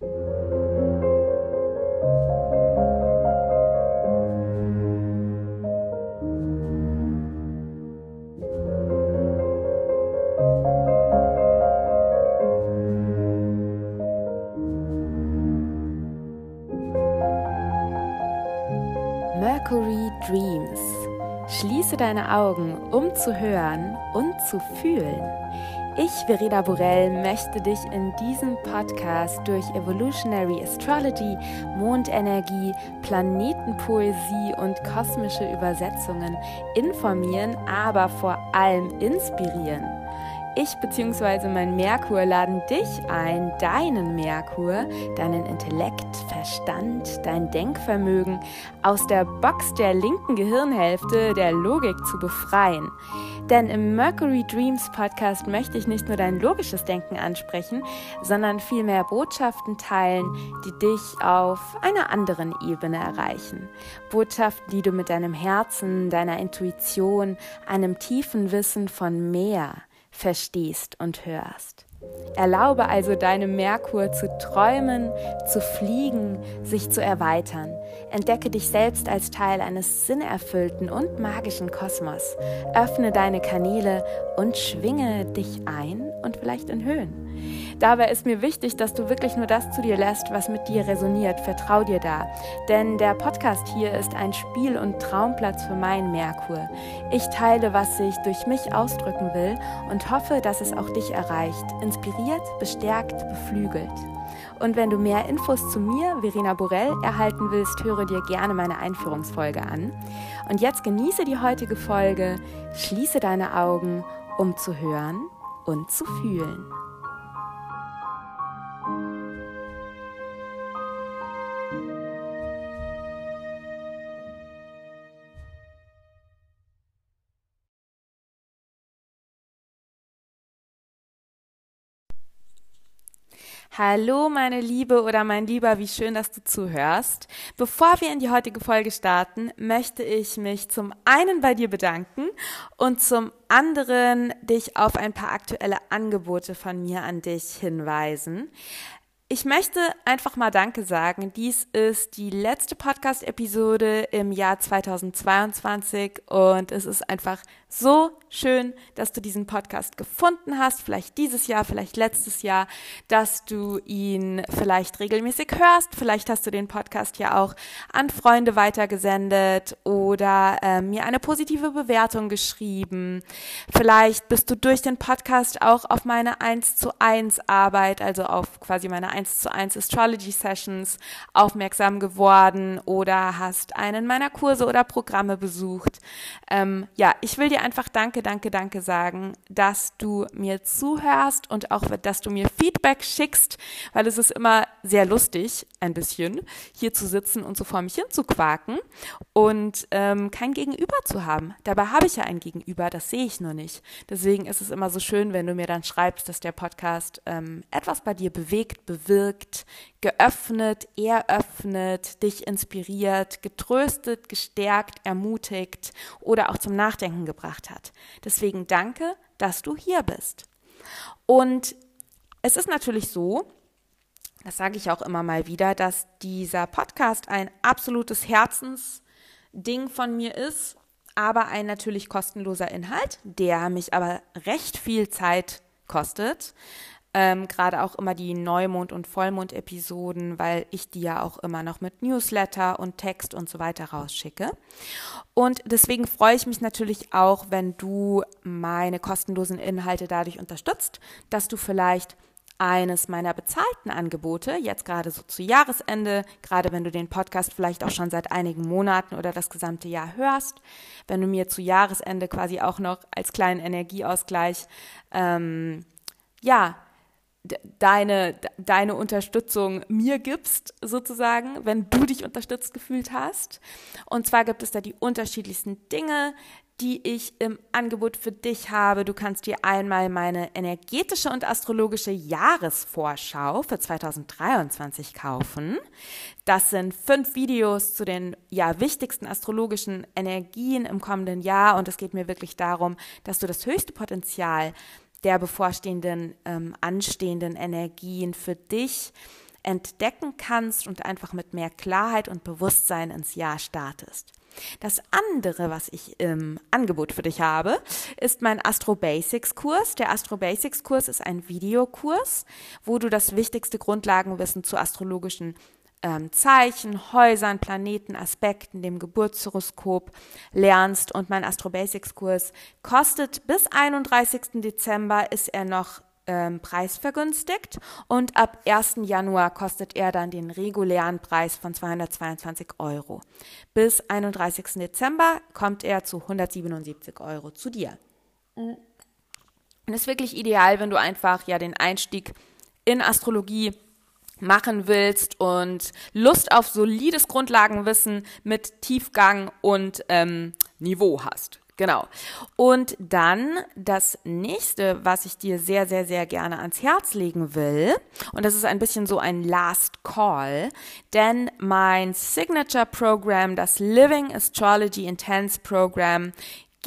Mercury Dreams. Schließe deine Augen, um zu hören und zu fühlen. Ich, Verena Borell, möchte dich in diesem Podcast durch Evolutionary Astrology, Mondenergie, Planetenpoesie und kosmische Übersetzungen informieren, aber vor allem inspirieren. Ich bzw. mein Merkur laden dich ein, deinen Merkur, deinen Intellekt, Verstand, dein Denkvermögen aus der Box der linken Gehirnhälfte der Logik zu befreien. Denn im Mercury Dreams Podcast möchte ich nicht nur dein logisches Denken ansprechen, sondern vielmehr Botschaften teilen, die dich auf einer anderen Ebene erreichen. Botschaften, die du mit deinem Herzen, deiner Intuition, einem tiefen Wissen von mehr, verstehst und hörst. Erlaube also deinem Merkur zu träumen, zu fliegen, sich zu erweitern. Entdecke dich selbst als Teil eines sinnerfüllten und magischen Kosmos. Öffne deine Kanäle und schwinge dich ein und vielleicht in Höhen. Dabei ist mir wichtig, dass du wirklich nur das zu dir lässt, was mit dir resoniert. Vertrau dir da. Denn der Podcast hier ist ein Spiel- und Traumplatz für meinen Merkur. Ich teile, was sich durch mich ausdrücken will und hoffe, dass es auch dich erreicht. Inspiriert, bestärkt, beflügelt. Und wenn du mehr Infos zu mir, Verena Borell, erhalten willst, höre dir gerne meine Einführungsfolge an. Und jetzt genieße die heutige Folge, schließe deine Augen, um zu hören und zu fühlen. Hallo, meine Liebe oder mein Lieber, wie schön, dass du zuhörst. Bevor wir in die heutige Folge starten, möchte ich mich zum einen bei dir bedanken und zum anderen dich auf ein paar aktuelle Angebote von mir an dich hinweisen. Ich möchte einfach mal Danke sagen. Dies ist die letzte Podcast-Episode im Jahr 2022 und es ist einfach so schön, dass du diesen Podcast gefunden hast, vielleicht dieses Jahr, vielleicht letztes Jahr, dass du ihn vielleicht regelmäßig hörst. Vielleicht hast du den Podcast ja auch an Freunde weitergesendet oder äh, mir eine positive Bewertung geschrieben. Vielleicht bist du durch den Podcast auch auf meine 1 zu 1 Arbeit, also auf quasi meine 1 zu 1 Astrology Sessions aufmerksam geworden oder hast einen meiner Kurse oder Programme besucht. Ähm, ja, ich will dir einfach Danke danke, danke, sagen, dass du mir zuhörst und auch, dass du mir Feedback schickst, weil es ist immer sehr lustig, ein bisschen hier zu sitzen und so vor mich hin zu quaken und ähm, kein Gegenüber zu haben. Dabei habe ich ja ein Gegenüber, das sehe ich nur nicht. Deswegen ist es immer so schön, wenn du mir dann schreibst, dass der Podcast ähm, etwas bei dir bewegt, bewirkt, geöffnet, eröffnet, dich inspiriert, getröstet, gestärkt, ermutigt oder auch zum Nachdenken gebracht hat. Deswegen danke, dass du hier bist. Und es ist natürlich so, das sage ich auch immer mal wieder, dass dieser Podcast ein absolutes Herzensding von mir ist, aber ein natürlich kostenloser Inhalt, der mich aber recht viel Zeit kostet. Ähm, Gerade auch immer die Neumond- und Vollmond-Episoden, weil ich die ja auch immer noch mit Newsletter und Text und so weiter rausschicke. Und deswegen freue ich mich natürlich auch, wenn du meine kostenlosen Inhalte dadurch unterstützt, dass du vielleicht eines meiner bezahlten Angebote, jetzt gerade so zu Jahresende, gerade wenn du den Podcast vielleicht auch schon seit einigen Monaten oder das gesamte Jahr hörst, wenn du mir zu Jahresende quasi auch noch als kleinen Energieausgleich, ähm, ja, deine, deine Unterstützung mir gibst, sozusagen, wenn du dich unterstützt gefühlt hast. Und zwar gibt es da die unterschiedlichsten Dinge, die ich im Angebot für dich habe. Du kannst dir einmal meine energetische und astrologische Jahresvorschau für 2023 kaufen. Das sind fünf Videos zu den ja, wichtigsten astrologischen Energien im kommenden Jahr und es geht mir wirklich darum, dass du das höchste Potenzial der bevorstehenden, ähm, anstehenden Energien für dich entdecken kannst und einfach mit mehr Klarheit und Bewusstsein ins Jahr startest. Das andere, was ich im Angebot für dich habe, ist mein Astro Basics Kurs. Der Astro Basics Kurs ist ein Videokurs, wo du das wichtigste Grundlagenwissen zu astrologischen ähm, Zeichen, Häusern, Planeten, Aspekten, dem Geburtshoroskop lernst. Und mein Astro Basics Kurs kostet bis 31. Dezember ist er noch ähm, preisvergünstigt und ab 1. Januar kostet er dann den regulären Preis von 222 Euro. Bis 31. Dezember kommt er zu 177 Euro zu dir. Und ist wirklich ideal, wenn du einfach ja den Einstieg in Astrologie machen willst und Lust auf solides Grundlagenwissen mit Tiefgang und ähm, Niveau hast. Genau. Und dann das nächste, was ich dir sehr, sehr, sehr gerne ans Herz legen will, und das ist ein bisschen so ein Last Call, denn mein Signature Program, das Living Astrology Intense Program,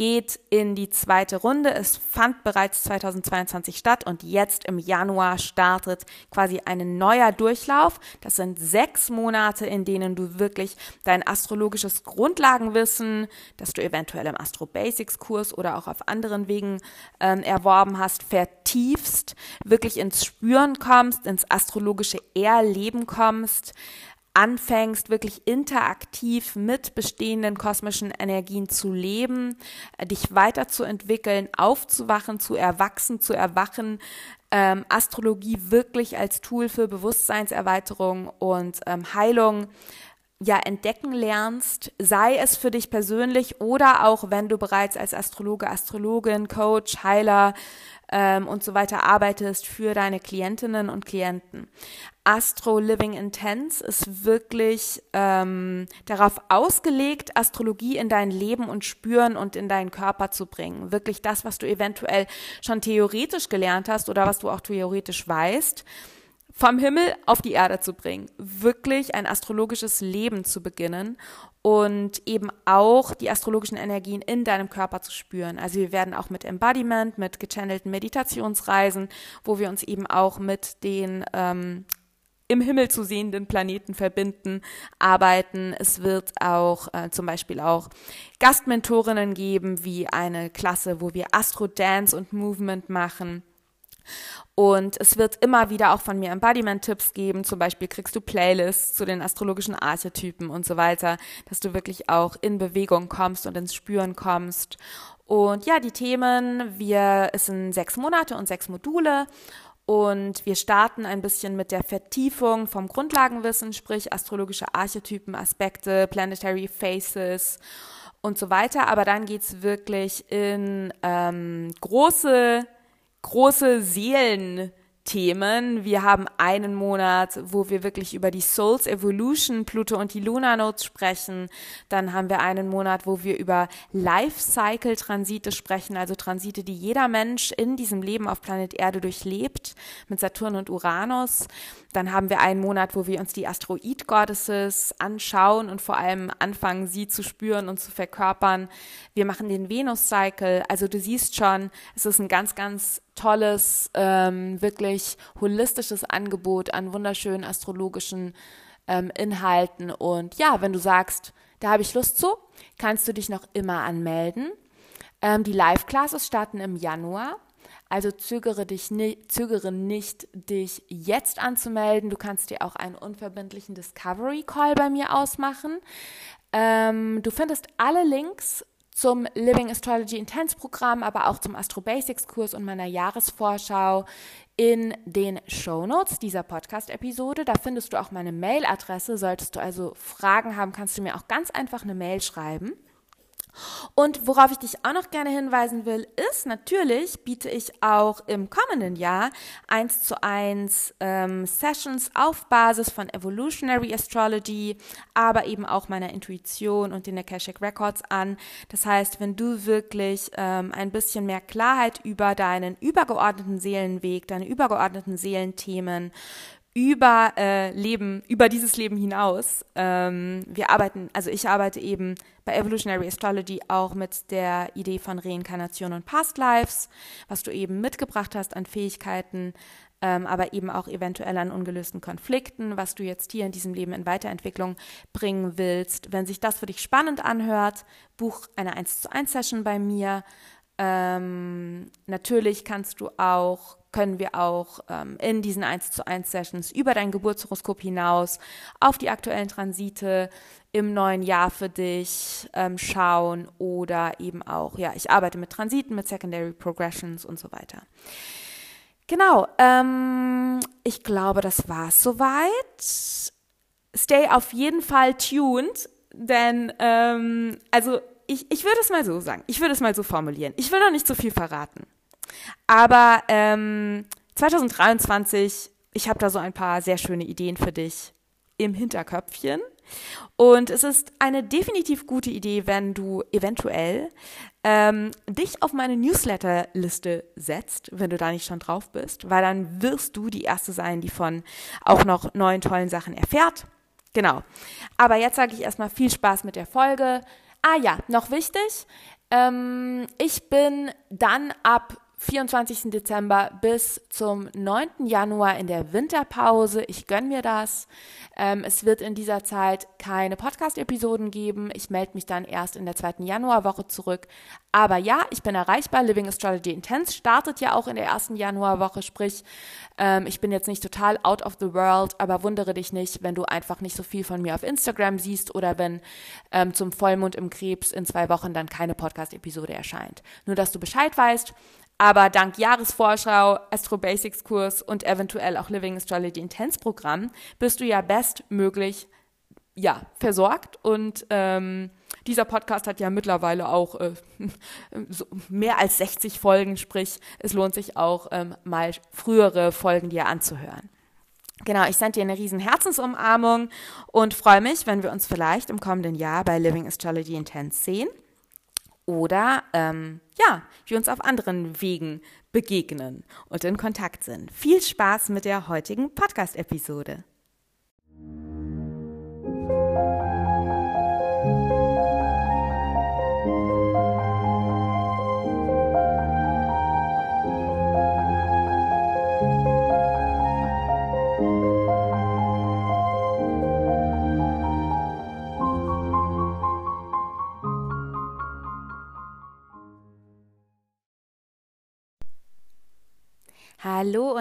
geht in die zweite Runde. Es fand bereits 2022 statt und jetzt im Januar startet quasi ein neuer Durchlauf. Das sind sechs Monate, in denen du wirklich dein astrologisches Grundlagenwissen, das du eventuell im Astro Basics Kurs oder auch auf anderen Wegen ähm, erworben hast, vertiefst, wirklich ins Spüren kommst, ins astrologische Erleben kommst anfängst, wirklich interaktiv mit bestehenden kosmischen Energien zu leben, äh, dich weiterzuentwickeln, aufzuwachen, zu erwachsen, zu erwachen, ähm, Astrologie wirklich als Tool für Bewusstseinserweiterung und ähm, Heilung ja entdecken lernst, sei es für dich persönlich oder auch wenn du bereits als Astrologe, Astrologin, Coach, Heiler ähm, und so weiter arbeitest für deine Klientinnen und Klienten. Astro Living Intense ist wirklich ähm, darauf ausgelegt, Astrologie in dein Leben und Spüren und in deinen Körper zu bringen. Wirklich das, was du eventuell schon theoretisch gelernt hast oder was du auch theoretisch weißt vom Himmel auf die Erde zu bringen, wirklich ein astrologisches Leben zu beginnen und eben auch die astrologischen Energien in deinem Körper zu spüren. Also wir werden auch mit Embodiment, mit gechannelten Meditationsreisen, wo wir uns eben auch mit den ähm, im Himmel zu sehenden Planeten verbinden, arbeiten. Es wird auch äh, zum Beispiel auch Gastmentorinnen geben, wie eine Klasse, wo wir Astro Dance und Movement machen. Und es wird immer wieder auch von mir Embodiment-Tipps geben. Zum Beispiel kriegst du Playlists zu den astrologischen Archetypen und so weiter, dass du wirklich auch in Bewegung kommst und ins Spüren kommst. Und ja, die Themen, wir, es sind sechs Monate und sechs Module. Und wir starten ein bisschen mit der Vertiefung vom Grundlagenwissen, sprich astrologische Archetypen, Aspekte, Planetary Faces und so weiter. Aber dann geht's wirklich in ähm, große große Seelen Themen. Wir haben einen Monat, wo wir wirklich über die Souls Evolution, Pluto und die Lunar Notes sprechen. Dann haben wir einen Monat, wo wir über Life Cycle Transite sprechen, also Transite, die jeder Mensch in diesem Leben auf Planet Erde durchlebt, mit Saturn und Uranus. Dann haben wir einen Monat, wo wir uns die Asteroid Goddesses anschauen und vor allem anfangen, sie zu spüren und zu verkörpern. Wir machen den Venus Cycle. Also du siehst schon, es ist ein ganz, ganz tolles, ähm, wirklich holistisches Angebot an wunderschönen astrologischen ähm, Inhalten. Und ja, wenn du sagst, da habe ich Lust zu, kannst du dich noch immer anmelden. Ähm, die Live-Classes starten im Januar. Also zögere, dich zögere nicht, dich jetzt anzumelden. Du kannst dir auch einen unverbindlichen Discovery Call bei mir ausmachen. Ähm, du findest alle Links zum Living Astrology Intense Programm, aber auch zum Astro Basics Kurs und meiner Jahresvorschau in den Show Notes dieser Podcast-Episode. Da findest du auch meine Mailadresse. Solltest du also Fragen haben, kannst du mir auch ganz einfach eine Mail schreiben. Und worauf ich dich auch noch gerne hinweisen will, ist natürlich biete ich auch im kommenden Jahr eins zu eins ähm, Sessions auf Basis von Evolutionary Astrology, aber eben auch meiner Intuition und den Akashic Records an. Das heißt, wenn du wirklich ähm, ein bisschen mehr Klarheit über deinen übergeordneten Seelenweg, deine übergeordneten Seelenthemen, über äh, Leben, über dieses Leben hinaus. Ähm, wir arbeiten, also ich arbeite eben bei Evolutionary Astrology auch mit der Idee von Reinkarnation und Past Lives, was du eben mitgebracht hast an Fähigkeiten, ähm, aber eben auch eventuell an ungelösten Konflikten, was du jetzt hier in diesem Leben in Weiterentwicklung bringen willst. Wenn sich das für dich spannend anhört, buch eine 1 zu 1 Session bei mir. Ähm, natürlich kannst du auch, können wir auch ähm, in diesen 1 zu 1 Sessions über dein Geburtshoroskop hinaus auf die aktuellen Transite im neuen Jahr für dich ähm, schauen oder eben auch, ja, ich arbeite mit Transiten, mit Secondary Progressions und so weiter. Genau, ähm, ich glaube, das war's soweit. Stay auf jeden Fall tuned, denn, ähm, also ich, ich würde es mal so sagen, ich würde es mal so formulieren. Ich will noch nicht so viel verraten. Aber ähm, 2023, ich habe da so ein paar sehr schöne Ideen für dich im Hinterköpfchen. Und es ist eine definitiv gute Idee, wenn du eventuell ähm, dich auf meine Newsletter-Liste setzt, wenn du da nicht schon drauf bist, weil dann wirst du die Erste sein, die von auch noch neuen tollen Sachen erfährt. Genau. Aber jetzt sage ich erstmal viel Spaß mit der Folge. Ah ja, noch wichtig. Ähm, ich bin dann ab 24. Dezember bis zum 9. Januar in der Winterpause. Ich gönne mir das. Ähm, es wird in dieser Zeit keine Podcast-Episoden geben. Ich melde mich dann erst in der zweiten Januarwoche zurück. Aber ja, ich bin erreichbar. Living Astrology Intense startet ja auch in der ersten Januarwoche. Sprich, ähm, ich bin jetzt nicht total out of the world, aber wundere dich nicht, wenn du einfach nicht so viel von mir auf Instagram siehst oder wenn ähm, zum Vollmond im Krebs in zwei Wochen dann keine Podcast-Episode erscheint. Nur, dass du Bescheid weißt. Aber dank Jahresvorschau, Astro Basics Kurs und eventuell auch Living Astrology Intense Programm bist du ja bestmöglich ja, versorgt. Und ähm, dieser Podcast hat ja mittlerweile auch äh, so mehr als 60 Folgen, sprich, es lohnt sich auch ähm, mal frühere Folgen dir anzuhören. Genau, ich sende dir eine riesen Herzensumarmung und freue mich, wenn wir uns vielleicht im kommenden Jahr bei Living Astrology Intense sehen oder ähm, ja, wir uns auf anderen Wegen begegnen und in Kontakt sind. Viel Spaß mit der heutigen Podcast-Episode.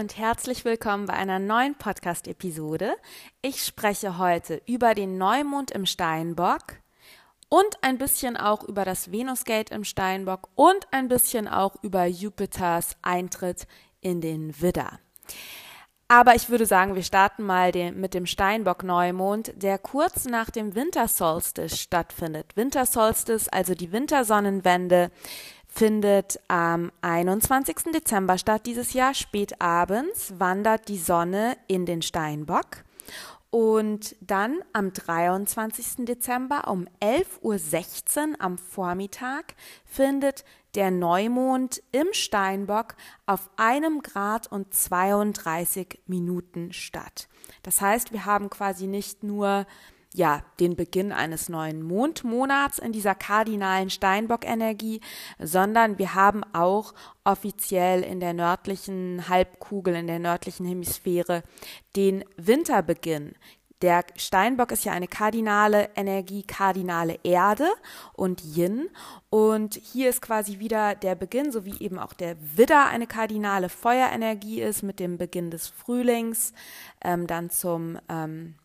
Und herzlich willkommen bei einer neuen Podcast-Episode. Ich spreche heute über den Neumond im Steinbock und ein bisschen auch über das Venusgate im Steinbock und ein bisschen auch über Jupiters Eintritt in den Widder. Aber ich würde sagen, wir starten mal den, mit dem Steinbock-Neumond, der kurz nach dem Wintersolstice stattfindet. Wintersolstice, also die Wintersonnenwende, findet am 21. Dezember statt dieses Jahr. Spät abends wandert die Sonne in den Steinbock. Und dann am 23. Dezember um 11.16 Uhr am Vormittag findet der Neumond im Steinbock auf einem Grad und 32 Minuten statt. Das heißt, wir haben quasi nicht nur ja, den Beginn eines neuen Mondmonats in dieser kardinalen Steinbock-Energie, sondern wir haben auch offiziell in der nördlichen Halbkugel, in der nördlichen Hemisphäre den Winterbeginn. Der Steinbock ist ja eine kardinale Energie, kardinale Erde und Yin. Und hier ist quasi wieder der Beginn, so wie eben auch der Widder eine kardinale Feuerenergie ist mit dem Beginn des Frühlings, ähm, dann zum ähm,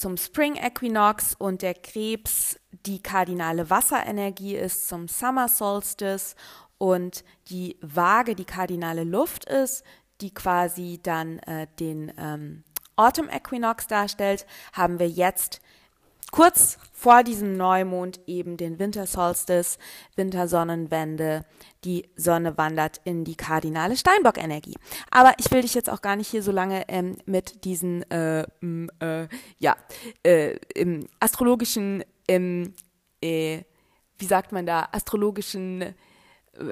zum Spring Equinox und der Krebs die kardinale Wasserenergie ist zum Summer Solstice und die Waage die kardinale Luft ist, die quasi dann äh, den ähm, Autumn Equinox darstellt, haben wir jetzt kurz vor diesem Neumond eben den Wintersolstice, Wintersonnenwende, die Sonne wandert in die kardinale Steinbock-Energie. Aber ich will dich jetzt auch gar nicht hier so lange ähm, mit diesen, äh, äh, ja, äh, im astrologischen, äh, wie sagt man da, astrologischen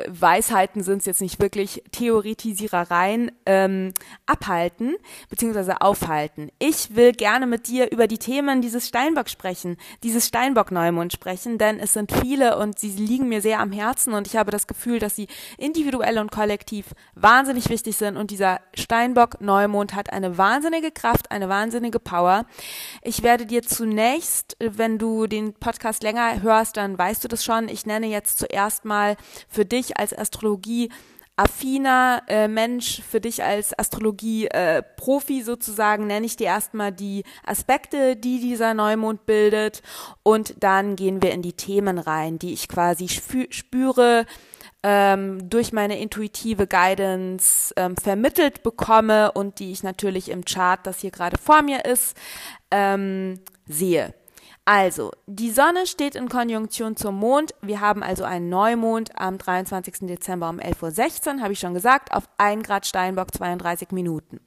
Weisheiten sind es jetzt nicht wirklich, Theoretisierereien ähm, abhalten bzw. aufhalten. Ich will gerne mit dir über die Themen dieses Steinbock sprechen, dieses Steinbock-Neumond sprechen, denn es sind viele und sie liegen mir sehr am Herzen und ich habe das Gefühl, dass sie individuell und kollektiv wahnsinnig wichtig sind und dieser Steinbock-Neumond hat eine wahnsinnige Kraft, eine wahnsinnige Power. Ich werde dir zunächst, wenn du den Podcast länger hörst, dann weißt du das schon, ich nenne jetzt zuerst mal für dich als Astrologie affiner äh, Mensch, für dich als Astrologie-Profi sozusagen, nenne ich dir erstmal die Aspekte, die dieser Neumond bildet und dann gehen wir in die Themen rein, die ich quasi spüre, ähm, durch meine intuitive Guidance ähm, vermittelt bekomme und die ich natürlich im Chart, das hier gerade vor mir ist, ähm, sehe. Also, die Sonne steht in Konjunktion zum Mond. Wir haben also einen Neumond am 23. Dezember um 11.16 Uhr, habe ich schon gesagt, auf 1 Grad Steinbock 32 Minuten.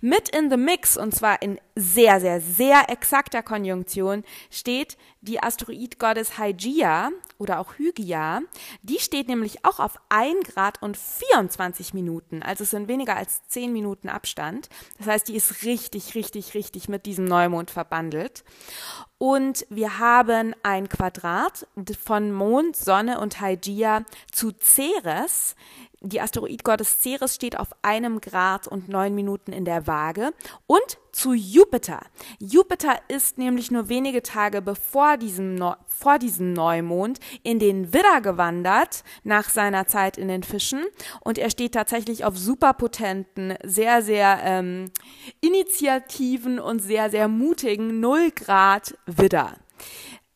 Mit in the mix, und zwar in sehr, sehr, sehr exakter Konjunktion, steht die Asteroidgottes Hygia oder auch Hygia. Die steht nämlich auch auf 1 Grad und 24 Minuten. Also es sind weniger als 10 Minuten Abstand. Das heißt, die ist richtig, richtig, richtig mit diesem Neumond verbandelt. Und wir haben ein Quadrat von Mond, Sonne und Hygia zu Ceres. Die Asteroidgottes Ceres steht auf einem Grad und neun Minuten in der Waage. Und zu Jupiter. Jupiter ist nämlich nur wenige Tage bevor diesem, vor diesem Neumond in den Widder gewandert, nach seiner Zeit in den Fischen. Und er steht tatsächlich auf superpotenten, sehr, sehr ähm, initiativen und sehr, sehr mutigen 0 Grad Widder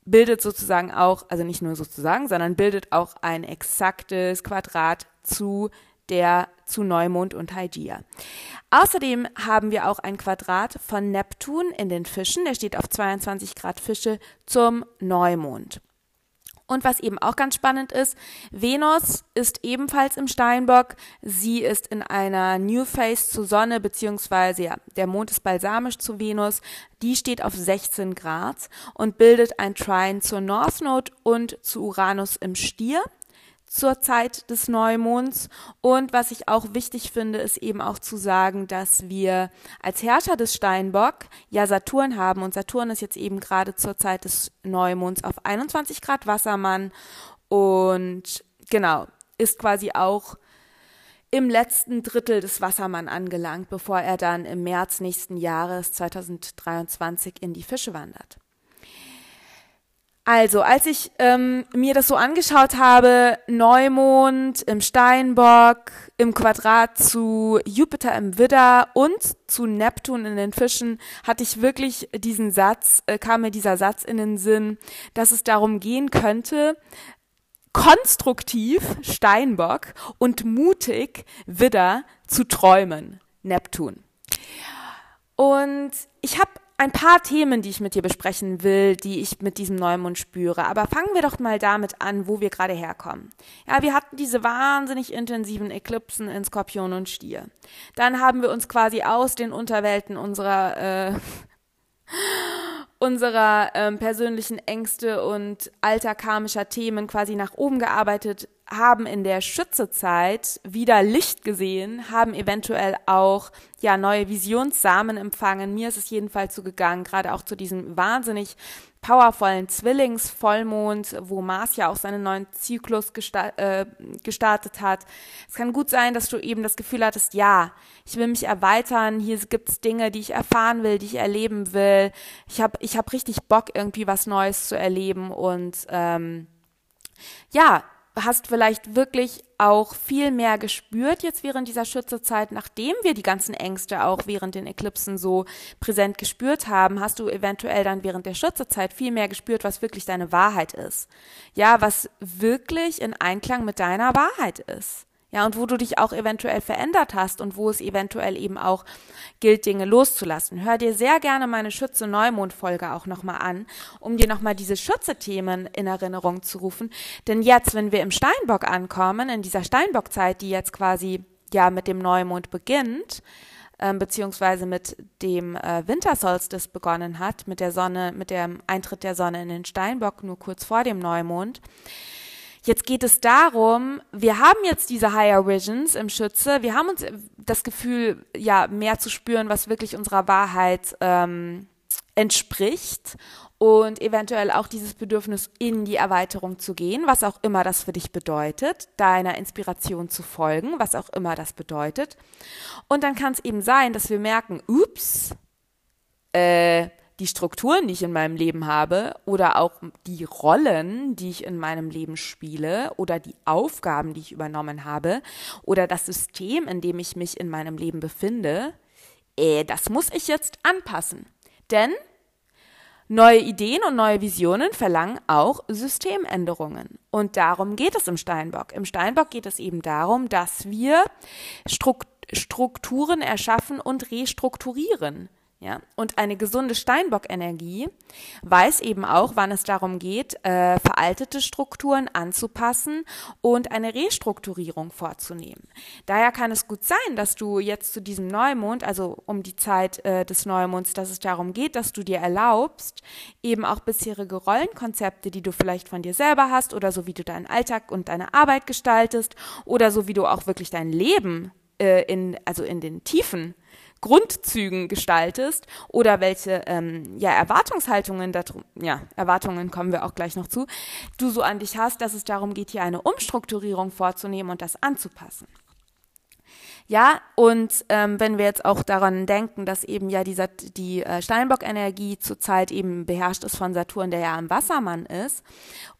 bildet sozusagen auch, also nicht nur sozusagen, sondern bildet auch ein exaktes Quadrat zu der zu Neumond und Hygia. Außerdem haben wir auch ein Quadrat von Neptun in den Fischen, der steht auf 22 Grad Fische zum Neumond. Und was eben auch ganz spannend ist, Venus ist ebenfalls im Steinbock. Sie ist in einer New Phase zur Sonne, beziehungsweise ja, der Mond ist balsamisch zu Venus. Die steht auf 16 Grad und bildet ein Trine zur North Node und zu Uranus im Stier zur Zeit des Neumonds. Und was ich auch wichtig finde, ist eben auch zu sagen, dass wir als Herrscher des Steinbock ja Saturn haben. Und Saturn ist jetzt eben gerade zur Zeit des Neumonds auf 21 Grad Wassermann. Und genau, ist quasi auch im letzten Drittel des Wassermann angelangt, bevor er dann im März nächsten Jahres 2023 in die Fische wandert. Also, als ich ähm, mir das so angeschaut habe, Neumond im Steinbock, im Quadrat zu Jupiter im Widder und zu Neptun in den Fischen, hatte ich wirklich diesen Satz, äh, kam mir dieser Satz in den Sinn, dass es darum gehen könnte, konstruktiv Steinbock und mutig Widder zu träumen, Neptun. Und ich habe ein paar Themen, die ich mit dir besprechen will, die ich mit diesem Neumond spüre. Aber fangen wir doch mal damit an, wo wir gerade herkommen. Ja, wir hatten diese wahnsinnig intensiven Eklipsen in Skorpion und Stier. Dann haben wir uns quasi aus den Unterwelten unserer äh, unserer ähm, persönlichen Ängste und alter karmischer Themen quasi nach oben gearbeitet, haben in der Schützezeit wieder Licht gesehen, haben eventuell auch ja neue Visionssamen empfangen. Mir ist es jedenfalls so gegangen, gerade auch zu diesem wahnsinnig powervollen Zwillingsvollmond, wo Mars ja auch seinen neuen Zyklus gesta äh, gestartet hat. Es kann gut sein, dass du eben das Gefühl hattest, ja, ich will mich erweitern, hier gibt's Dinge, die ich erfahren will, die ich erleben will. Ich habe ich hab richtig Bock, irgendwie was Neues zu erleben und ähm, ja, hast vielleicht wirklich auch viel mehr gespürt jetzt während dieser Schützezeit, nachdem wir die ganzen Ängste auch während den Eklipsen so präsent gespürt haben, hast du eventuell dann während der Schützezeit viel mehr gespürt, was wirklich deine Wahrheit ist. Ja, was wirklich in Einklang mit deiner Wahrheit ist. Ja, und wo du dich auch eventuell verändert hast und wo es eventuell eben auch gilt, Dinge loszulassen. Hör dir sehr gerne meine Schütze-Neumond-Folge auch nochmal an, um dir nochmal diese Schütze-Themen in Erinnerung zu rufen. Denn jetzt, wenn wir im Steinbock ankommen, in dieser Steinbock-Zeit, die jetzt quasi ja mit dem Neumond beginnt, ähm, beziehungsweise mit dem äh, Wintersolstice begonnen hat, mit der Sonne, mit dem Eintritt der Sonne in den Steinbock, nur kurz vor dem Neumond, Jetzt geht es darum, wir haben jetzt diese Higher Visions im Schütze, wir haben uns das Gefühl, ja, mehr zu spüren, was wirklich unserer Wahrheit ähm, entspricht und eventuell auch dieses Bedürfnis in die Erweiterung zu gehen, was auch immer das für dich bedeutet, deiner Inspiration zu folgen, was auch immer das bedeutet. Und dann kann es eben sein, dass wir merken, ups, äh, die Strukturen, die ich in meinem Leben habe oder auch die Rollen, die ich in meinem Leben spiele oder die Aufgaben, die ich übernommen habe oder das System, in dem ich mich in meinem Leben befinde, äh, das muss ich jetzt anpassen. Denn neue Ideen und neue Visionen verlangen auch Systemänderungen. Und darum geht es im Steinbock. Im Steinbock geht es eben darum, dass wir Strukturen erschaffen und restrukturieren. Ja? Und eine gesunde Steinbock-Energie weiß eben auch, wann es darum geht, äh, veraltete Strukturen anzupassen und eine Restrukturierung vorzunehmen. Daher kann es gut sein, dass du jetzt zu diesem Neumond, also um die Zeit äh, des Neumonds, dass es darum geht, dass du dir erlaubst, eben auch bisherige Rollenkonzepte, die du vielleicht von dir selber hast oder so wie du deinen Alltag und deine Arbeit gestaltest oder so wie du auch wirklich dein Leben äh, in, also in den Tiefen Grundzügen gestaltest oder welche ähm, ja, Erwartungshaltungen, darum, ja, Erwartungen kommen wir auch gleich noch zu, du so an dich hast, dass es darum geht, hier eine Umstrukturierung vorzunehmen und das anzupassen. Ja, und ähm, wenn wir jetzt auch daran denken, dass eben ja dieser, die äh, Steinbock-Energie zurzeit eben beherrscht ist von Saturn, der ja im Wassermann ist,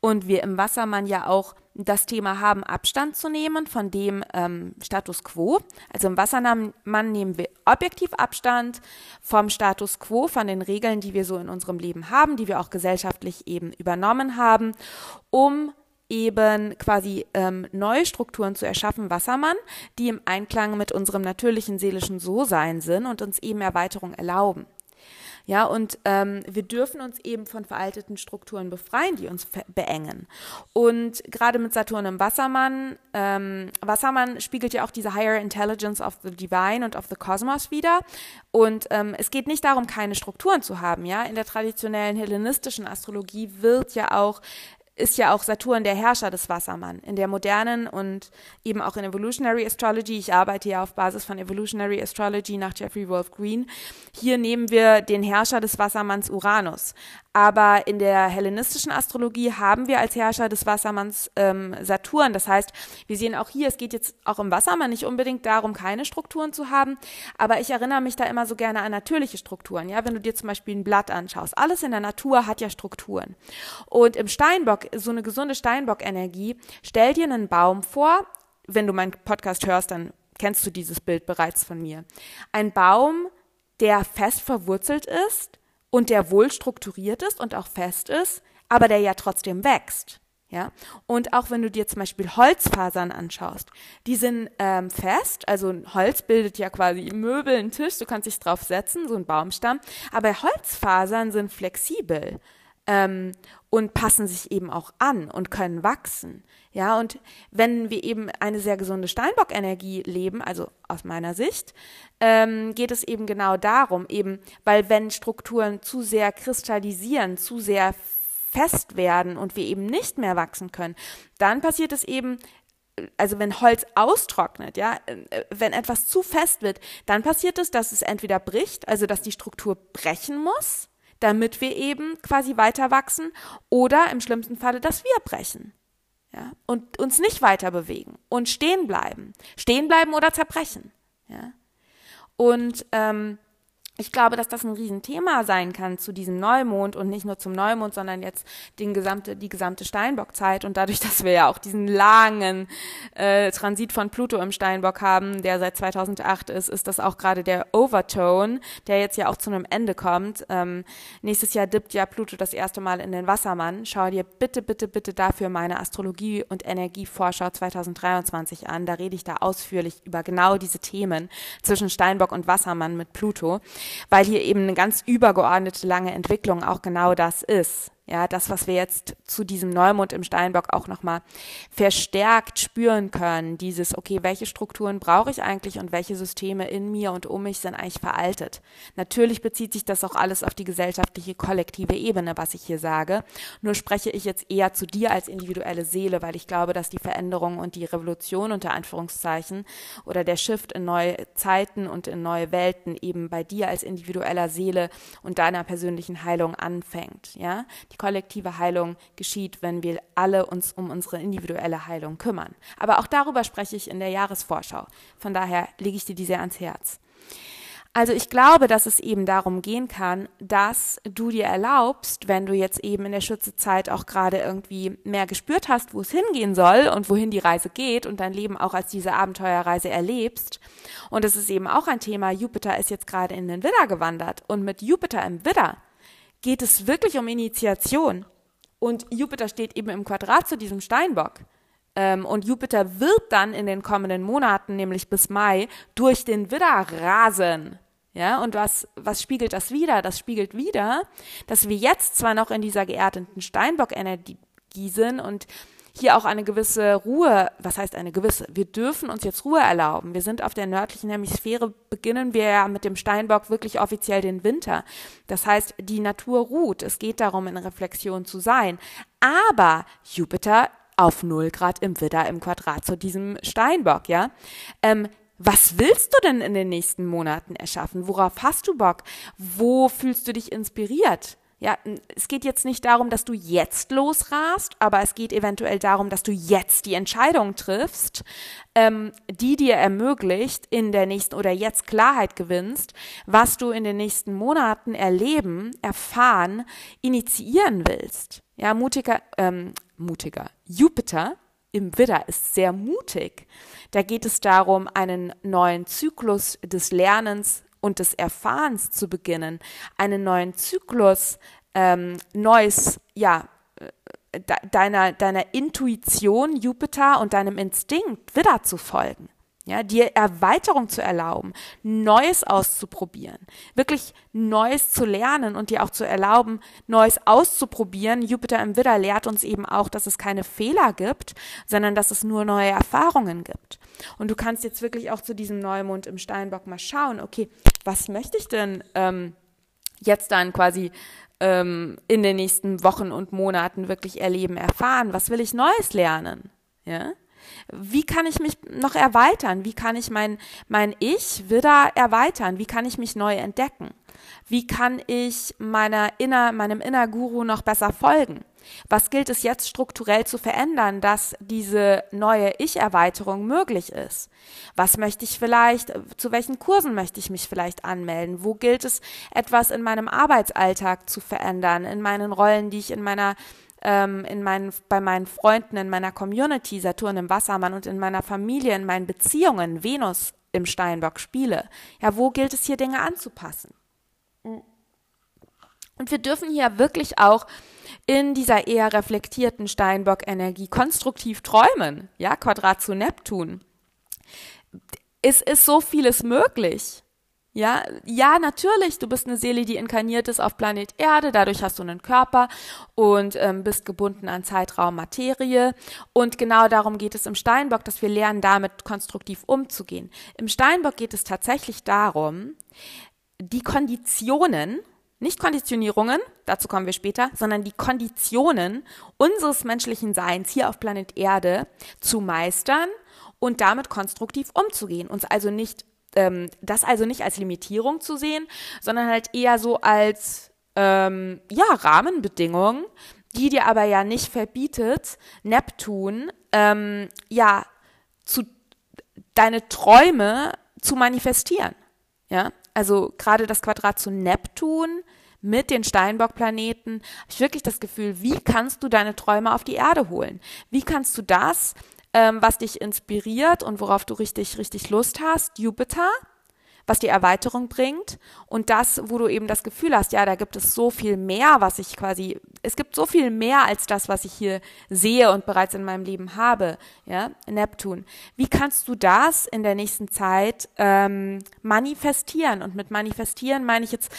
und wir im Wassermann ja auch das Thema haben, Abstand zu nehmen von dem ähm, Status quo. Also im Wassermann nehmen wir objektiv Abstand vom Status quo, von den Regeln, die wir so in unserem Leben haben, die wir auch gesellschaftlich eben übernommen haben, um eben quasi ähm, neue Strukturen zu erschaffen, Wassermann, die im Einklang mit unserem natürlichen seelischen So-Sein sind und uns eben Erweiterung erlauben. Ja, und ähm, wir dürfen uns eben von veralteten Strukturen befreien, die uns beengen. Und gerade mit Saturn im Wassermann, ähm, Wassermann spiegelt ja auch diese Higher Intelligence of the Divine und of the Cosmos wieder. Und ähm, es geht nicht darum, keine Strukturen zu haben. Ja, in der traditionellen hellenistischen Astrologie wird ja auch ist ja auch Saturn der Herrscher des Wassermann. In der modernen und eben auch in Evolutionary Astrology, ich arbeite ja auf Basis von Evolutionary Astrology nach Jeffrey Wolf Green, hier nehmen wir den Herrscher des Wassermanns Uranus. Aber in der hellenistischen Astrologie haben wir als Herrscher des Wassermanns ähm, Saturn. Das heißt, wir sehen auch hier, es geht jetzt auch im Wassermann nicht unbedingt darum, keine Strukturen zu haben, aber ich erinnere mich da immer so gerne an natürliche Strukturen. Ja, wenn du dir zum Beispiel ein Blatt anschaust, alles in der Natur hat ja Strukturen. Und im Steinbock, so eine gesunde Steinbock-Energie, stell dir einen Baum vor, wenn du meinen Podcast hörst, dann kennst du dieses Bild bereits von mir. Ein Baum, der fest verwurzelt ist, und der wohl strukturiert ist und auch fest ist, aber der ja trotzdem wächst. Ja, und auch wenn du dir zum Beispiel Holzfasern anschaust, die sind ähm, fest, also Holz bildet ja quasi Möbel, einen Tisch, du kannst dich drauf setzen, so ein Baumstamm, aber Holzfasern sind flexibel ähm, und passen sich eben auch an und können wachsen. Ja, und wenn wir eben eine sehr gesunde Steinbock-Energie leben, also aus meiner Sicht, ähm, geht es eben genau darum, eben, weil wenn Strukturen zu sehr kristallisieren, zu sehr fest werden und wir eben nicht mehr wachsen können, dann passiert es eben, also wenn Holz austrocknet, ja, äh, wenn etwas zu fest wird, dann passiert es, dass es entweder bricht, also dass die Struktur brechen muss, damit wir eben quasi weiter wachsen, oder im schlimmsten Falle, dass wir brechen ja, und uns nicht weiter bewegen und stehen bleiben, stehen bleiben oder zerbrechen, ja. Und ähm, ich glaube, dass das ein Riesenthema sein kann zu diesem Neumond und nicht nur zum Neumond, sondern jetzt den gesamte, die gesamte Steinbockzeit. Und dadurch, dass wir ja auch diesen langen äh, Transit von Pluto im Steinbock haben, der seit 2008 ist, ist das auch gerade der Overtone, der jetzt ja auch zu einem Ende kommt. Ähm, nächstes Jahr dippt ja Pluto das erste Mal in den Wassermann. Schau dir bitte, bitte, bitte dafür meine Astrologie- und Energievorschau 2023 an. Da rede ich da ausführlich über genau diese Themen zwischen Steinbock und Wassermann mit Pluto weil hier eben eine ganz übergeordnete lange Entwicklung auch genau das ist. Ja, das, was wir jetzt zu diesem Neumond im Steinbock auch nochmal verstärkt spüren können, dieses, okay, welche Strukturen brauche ich eigentlich und welche Systeme in mir und um mich sind eigentlich veraltet. Natürlich bezieht sich das auch alles auf die gesellschaftliche, kollektive Ebene, was ich hier sage. Nur spreche ich jetzt eher zu dir als individuelle Seele, weil ich glaube, dass die Veränderung und die Revolution unter Anführungszeichen oder der Shift in neue Zeiten und in neue Welten eben bei dir als individueller Seele und deiner persönlichen Heilung anfängt, ja? Die kollektive Heilung geschieht, wenn wir alle uns um unsere individuelle Heilung kümmern. Aber auch darüber spreche ich in der Jahresvorschau. Von daher lege ich dir die sehr ans Herz. Also ich glaube, dass es eben darum gehen kann, dass du dir erlaubst, wenn du jetzt eben in der Schützezeit auch gerade irgendwie mehr gespürt hast, wo es hingehen soll und wohin die Reise geht und dein Leben auch als diese Abenteuerreise erlebst. Und es ist eben auch ein Thema, Jupiter ist jetzt gerade in den Widder gewandert und mit Jupiter im Widder geht es wirklich um Initiation. Und Jupiter steht eben im Quadrat zu diesem Steinbock. Ähm, und Jupiter wird dann in den kommenden Monaten, nämlich bis Mai, durch den Widder rasen. Ja, und was, was spiegelt das wieder? Das spiegelt wieder, dass wir jetzt zwar noch in dieser geerdeten Steinbock-Energie sind und hier auch eine gewisse Ruhe, was heißt eine gewisse? Wir dürfen uns jetzt Ruhe erlauben. Wir sind auf der nördlichen Hemisphäre, beginnen wir ja mit dem Steinbock wirklich offiziell den Winter. Das heißt, die Natur ruht. Es geht darum, in Reflexion zu sein. Aber Jupiter auf null Grad im Widder im Quadrat zu diesem Steinbock, ja. Ähm, was willst du denn in den nächsten Monaten erschaffen? Worauf hast du Bock? Wo fühlst du dich inspiriert? Ja, es geht jetzt nicht darum, dass du jetzt losrast, aber es geht eventuell darum, dass du jetzt die Entscheidung triffst, ähm, die dir ermöglicht, in der nächsten oder jetzt Klarheit gewinnst, was du in den nächsten Monaten erleben, erfahren, initiieren willst. Ja, mutiger, ähm, mutiger. Jupiter im Widder ist sehr mutig. Da geht es darum, einen neuen Zyklus des Lernens und des Erfahrens zu beginnen, einen neuen Zyklus, ähm, neues, ja, äh, deiner, deiner Intuition, Jupiter und deinem Instinkt wieder zu folgen. Ja, dir Erweiterung zu erlauben, Neues auszuprobieren, wirklich Neues zu lernen und dir auch zu erlauben, Neues auszuprobieren. Jupiter im Widder lehrt uns eben auch, dass es keine Fehler gibt, sondern dass es nur neue Erfahrungen gibt. Und du kannst jetzt wirklich auch zu diesem Neumond im Steinbock mal schauen, okay, was möchte ich denn ähm, jetzt dann quasi ähm, in den nächsten Wochen und Monaten wirklich erleben, erfahren? Was will ich Neues lernen? Ja? Wie kann ich mich noch erweitern? Wie kann ich mein, mein Ich wieder erweitern? Wie kann ich mich neu entdecken? Wie kann ich meiner inner, meinem Innerguru noch besser folgen? Was gilt es jetzt strukturell zu verändern, dass diese neue Ich-Erweiterung möglich ist? Was möchte ich vielleicht, zu welchen Kursen möchte ich mich vielleicht anmelden? Wo gilt es, etwas in meinem Arbeitsalltag zu verändern, in meinen Rollen, die ich in meiner ähm, in meinen, bei meinen Freunden, in meiner Community, Saturn im Wassermann und in meiner Familie, in meinen Beziehungen, Venus im Steinbock spiele. Ja, wo gilt es hier Dinge anzupassen? Und wir dürfen hier wirklich auch in dieser eher reflektierten Steinbock-Energie konstruktiv träumen. Ja, Quadrat zu Neptun. Es ist so vieles möglich. Ja, ja, natürlich, du bist eine Seele, die inkarniert ist auf Planet Erde, dadurch hast du einen Körper und ähm, bist gebunden an Zeitraum, Materie. Und genau darum geht es im Steinbock, dass wir lernen, damit konstruktiv umzugehen. Im Steinbock geht es tatsächlich darum, die Konditionen, nicht Konditionierungen, dazu kommen wir später, sondern die Konditionen unseres menschlichen Seins hier auf Planet Erde zu meistern und damit konstruktiv umzugehen. Uns also nicht ähm, das also nicht als Limitierung zu sehen, sondern halt eher so als ähm, ja Rahmenbedingung, die dir aber ja nicht verbietet, Neptun ähm, ja zu deine Träume zu manifestieren. Ja, also gerade das Quadrat zu Neptun mit den Steinbock-Planeten, habe ich wirklich das Gefühl, wie kannst du deine Träume auf die Erde holen? Wie kannst du das ähm, was dich inspiriert und worauf du richtig, richtig Lust hast, Jupiter, was die Erweiterung bringt und das, wo du eben das Gefühl hast, ja, da gibt es so viel mehr, was ich quasi es gibt so viel mehr als das, was ich hier sehe und bereits in meinem Leben habe, ja, Neptun. Wie kannst du das in der nächsten Zeit ähm, manifestieren? Und mit manifestieren meine ich jetzt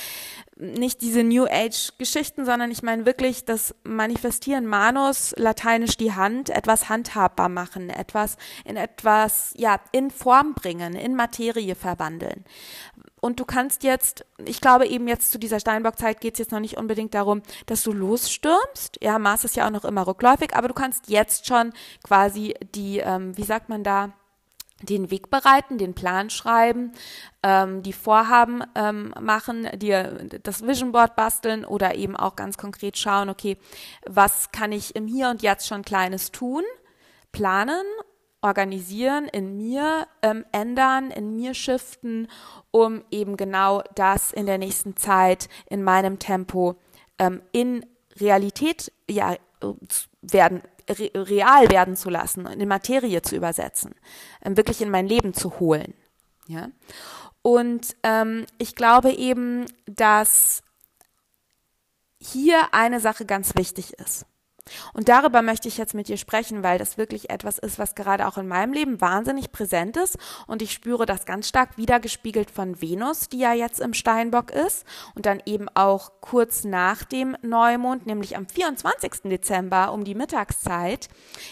nicht diese New Age Geschichten, sondern ich meine wirklich das Manifestieren Manus, lateinisch die Hand, etwas handhabbar machen, etwas in etwas, ja, in Form bringen, in Materie verwandeln. Und du kannst jetzt, ich glaube eben jetzt zu dieser Steinbock-Zeit geht es jetzt noch nicht unbedingt darum, dass du losstürmst. Ja, Mars ist ja auch noch immer rückläufig, aber du kannst jetzt schon quasi die, ähm, wie sagt man da, den Weg bereiten, den Plan schreiben, ähm, die Vorhaben ähm, machen, dir das Vision Board basteln oder eben auch ganz konkret schauen, okay, was kann ich im Hier und Jetzt schon Kleines tun, planen organisieren, in mir ähm, ändern, in mir shiften, um eben genau das in der nächsten Zeit in meinem Tempo ähm, in Realität ja, werden, re real werden zu lassen, in Materie zu übersetzen, ähm, wirklich in mein Leben zu holen. Ja? Und ähm, ich glaube eben, dass hier eine Sache ganz wichtig ist. Und darüber möchte ich jetzt mit dir sprechen, weil das wirklich etwas ist, was gerade auch in meinem Leben wahnsinnig präsent ist. Und ich spüre das ganz stark wiedergespiegelt von Venus, die ja jetzt im Steinbock ist. Und dann eben auch kurz nach dem Neumond, nämlich am 24. Dezember um die Mittagszeit,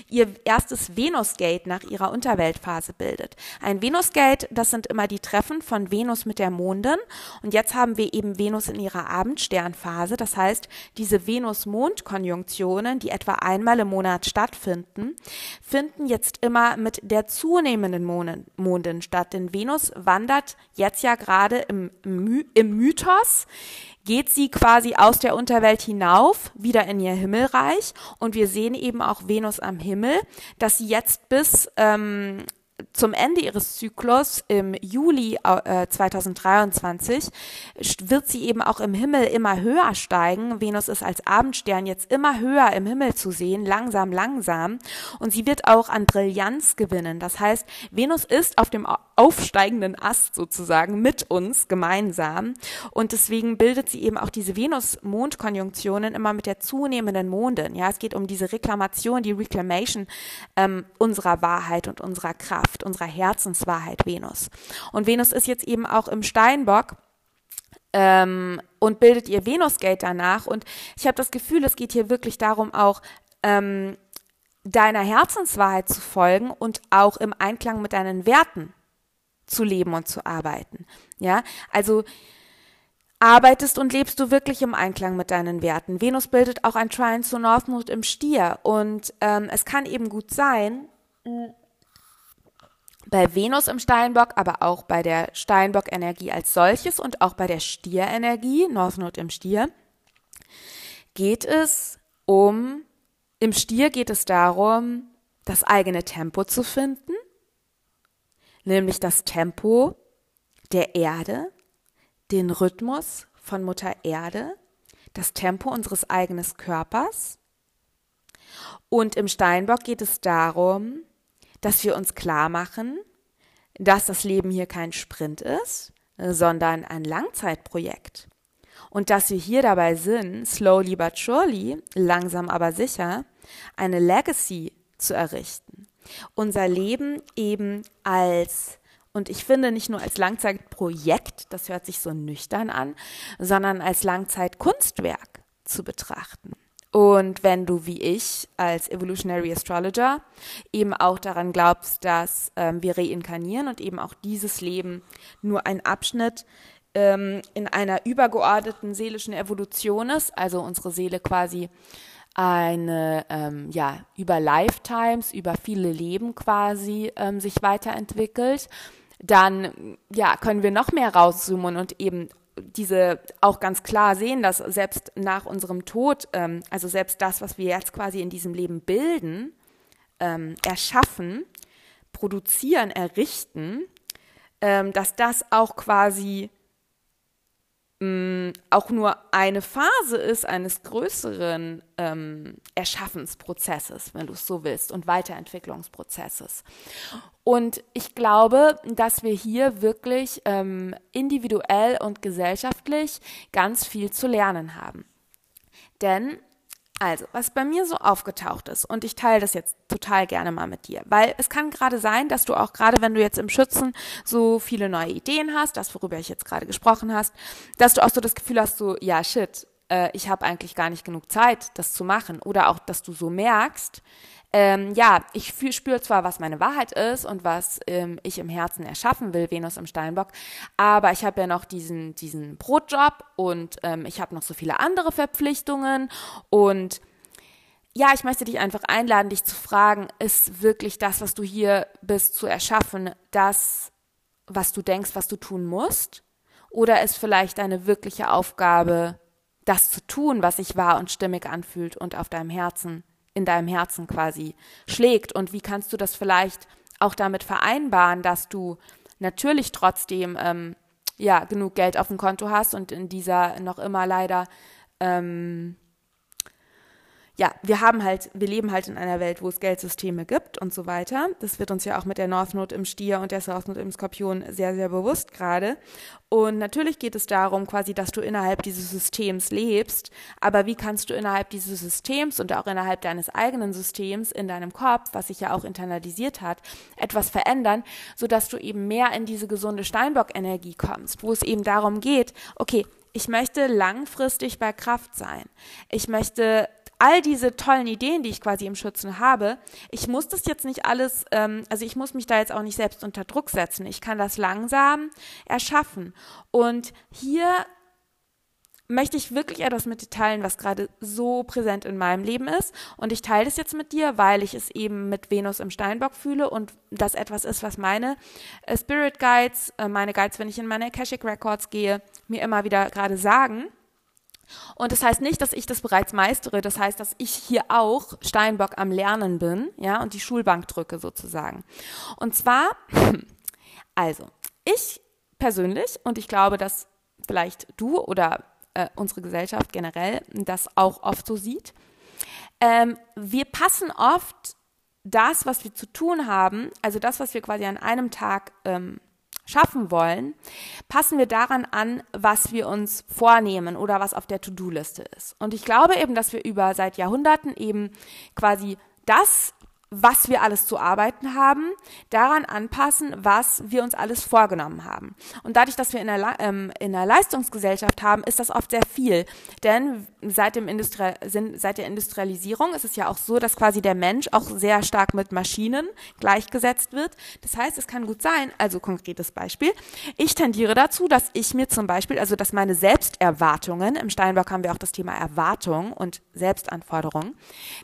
ihr erstes Venusgate nach ihrer Unterweltphase bildet. Ein Venusgate, das sind immer die Treffen von Venus mit der Mondin. Und jetzt haben wir eben Venus in ihrer Abendsternphase. Das heißt, diese Venus-Mond-Konjunktionen, die etwa einmal im Monat stattfinden, finden jetzt immer mit der zunehmenden Mondin statt. Denn Venus wandert jetzt ja gerade im, im Mythos geht sie quasi aus der Unterwelt hinauf, wieder in ihr Himmelreich. Und wir sehen eben auch Venus am Himmel, dass sie jetzt bis ähm, zum Ende ihres Zyklus im Juli äh, 2023 wird sie eben auch im Himmel immer höher steigen. Venus ist als Abendstern jetzt immer höher im Himmel zu sehen, langsam, langsam. Und sie wird auch an Brillanz gewinnen. Das heißt, Venus ist auf dem aufsteigenden Ast sozusagen mit uns gemeinsam. Und deswegen bildet sie eben auch diese Venus-Mond-Konjunktionen immer mit der zunehmenden Mondin. Ja, es geht um diese Reklamation, die Reclamation ähm, unserer Wahrheit und unserer Kraft. Unserer Herzenswahrheit Venus. Und Venus ist jetzt eben auch im Steinbock ähm, und bildet ihr Venusgate danach. Und ich habe das Gefühl, es geht hier wirklich darum, auch ähm, deiner Herzenswahrheit zu folgen und auch im Einklang mit deinen Werten zu leben und zu arbeiten. Ja, also arbeitest und lebst du wirklich im Einklang mit deinen Werten. Venus bildet auch ein Trine zu Northmode im Stier und ähm, es kann eben gut sein, bei Venus im Steinbock, aber auch bei der Steinbock-Energie als solches und auch bei der Stier-Energie, North Node im Stier, geht es um, im Stier geht es darum, das eigene Tempo zu finden, nämlich das Tempo der Erde, den Rhythmus von Mutter Erde, das Tempo unseres eigenen Körpers. Und im Steinbock geht es darum, dass wir uns klar machen, dass das Leben hier kein Sprint ist, sondern ein Langzeitprojekt. Und dass wir hier dabei sind, slowly but surely, langsam aber sicher, eine Legacy zu errichten. Unser Leben eben als, und ich finde nicht nur als Langzeitprojekt, das hört sich so nüchtern an, sondern als Langzeitkunstwerk zu betrachten. Und wenn du wie ich als Evolutionary Astrologer eben auch daran glaubst, dass ähm, wir reinkarnieren und eben auch dieses Leben nur ein Abschnitt ähm, in einer übergeordneten seelischen Evolution ist, also unsere Seele quasi eine, ähm, ja, über Lifetimes, über viele Leben quasi ähm, sich weiterentwickelt, dann, ja, können wir noch mehr rauszoomen und eben diese auch ganz klar sehen, dass selbst nach unserem Tod, ähm, also selbst das, was wir jetzt quasi in diesem Leben bilden, ähm, erschaffen, produzieren, errichten, ähm, dass das auch quasi auch nur eine Phase ist eines größeren ähm, Erschaffensprozesses, wenn du es so willst, und Weiterentwicklungsprozesses. Und ich glaube, dass wir hier wirklich ähm, individuell und gesellschaftlich ganz viel zu lernen haben. Denn Also, was bei mir so aufgetaucht ist, und ich teile das jetzt total gerne mal mit dir, weil es kann gerade sein, dass du auch gerade, wenn du jetzt im Schützen so viele neue Ideen hast, das, worüber ich jetzt gerade gesprochen hast, dass du auch so das Gefühl hast, so, ja, shit, äh, ich habe eigentlich gar nicht genug Zeit, das zu machen. Oder auch, dass du so merkst, ähm, ja, ich spüre zwar, was meine Wahrheit ist und was ähm, ich im Herzen erschaffen will, Venus im Steinbock, aber ich habe ja noch diesen, diesen Brotjob und ähm, ich habe noch so viele andere Verpflichtungen und ja, ich möchte dich einfach einladen, dich zu fragen, ist wirklich das, was du hier bist, zu erschaffen, das, was du denkst, was du tun musst? Oder ist vielleicht deine wirkliche Aufgabe, das zu tun, was sich wahr und stimmig anfühlt und auf deinem Herzen in deinem Herzen quasi schlägt? Und wie kannst du das vielleicht auch damit vereinbaren, dass du natürlich trotzdem ähm, ja genug Geld auf dem Konto hast und in dieser noch immer leider ähm, ja, wir haben halt, wir leben halt in einer Welt, wo es Geldsysteme gibt und so weiter. Das wird uns ja auch mit der North Node im Stier und der South Node im Skorpion sehr, sehr bewusst gerade. Und natürlich geht es darum, quasi, dass du innerhalb dieses Systems lebst. Aber wie kannst du innerhalb dieses Systems und auch innerhalb deines eigenen Systems in deinem Kopf, was sich ja auch internalisiert hat, etwas verändern, sodass du eben mehr in diese gesunde Steinbock-Energie kommst, wo es eben darum geht, okay, ich möchte langfristig bei Kraft sein. Ich möchte all diese tollen Ideen, die ich quasi im Schützen habe, ich muss das jetzt nicht alles, ähm, also ich muss mich da jetzt auch nicht selbst unter Druck setzen. Ich kann das langsam erschaffen. Und hier möchte ich wirklich etwas mit dir teilen, was gerade so präsent in meinem Leben ist. Und ich teile das jetzt mit dir, weil ich es eben mit Venus im Steinbock fühle und das etwas ist, was meine äh, Spirit Guides, äh, meine Guides, wenn ich in meine Akashic Records gehe, mir immer wieder gerade sagen. Und das heißt nicht, dass ich das bereits meistere. Das heißt, dass ich hier auch Steinbock am Lernen bin, ja, und die Schulbank drücke sozusagen. Und zwar, also, ich persönlich, und ich glaube, dass vielleicht du oder äh, unsere Gesellschaft generell das auch oft so sieht, ähm, wir passen oft das, was wir zu tun haben, also das, was wir quasi an einem Tag ähm, schaffen wollen, passen wir daran an, was wir uns vornehmen oder was auf der To-Do-Liste ist. Und ich glaube eben, dass wir über seit Jahrhunderten eben quasi das was wir alles zu arbeiten haben, daran anpassen, was wir uns alles vorgenommen haben. Und dadurch, dass wir in einer, ähm, in einer Leistungsgesellschaft haben, ist das oft sehr viel. Denn seit, dem Industri seit der Industrialisierung ist es ja auch so, dass quasi der Mensch auch sehr stark mit Maschinen gleichgesetzt wird. Das heißt, es kann gut sein, also konkretes Beispiel, ich tendiere dazu, dass ich mir zum Beispiel, also dass meine Selbsterwartungen, im Steinbock haben wir auch das Thema Erwartung und Selbstanforderung,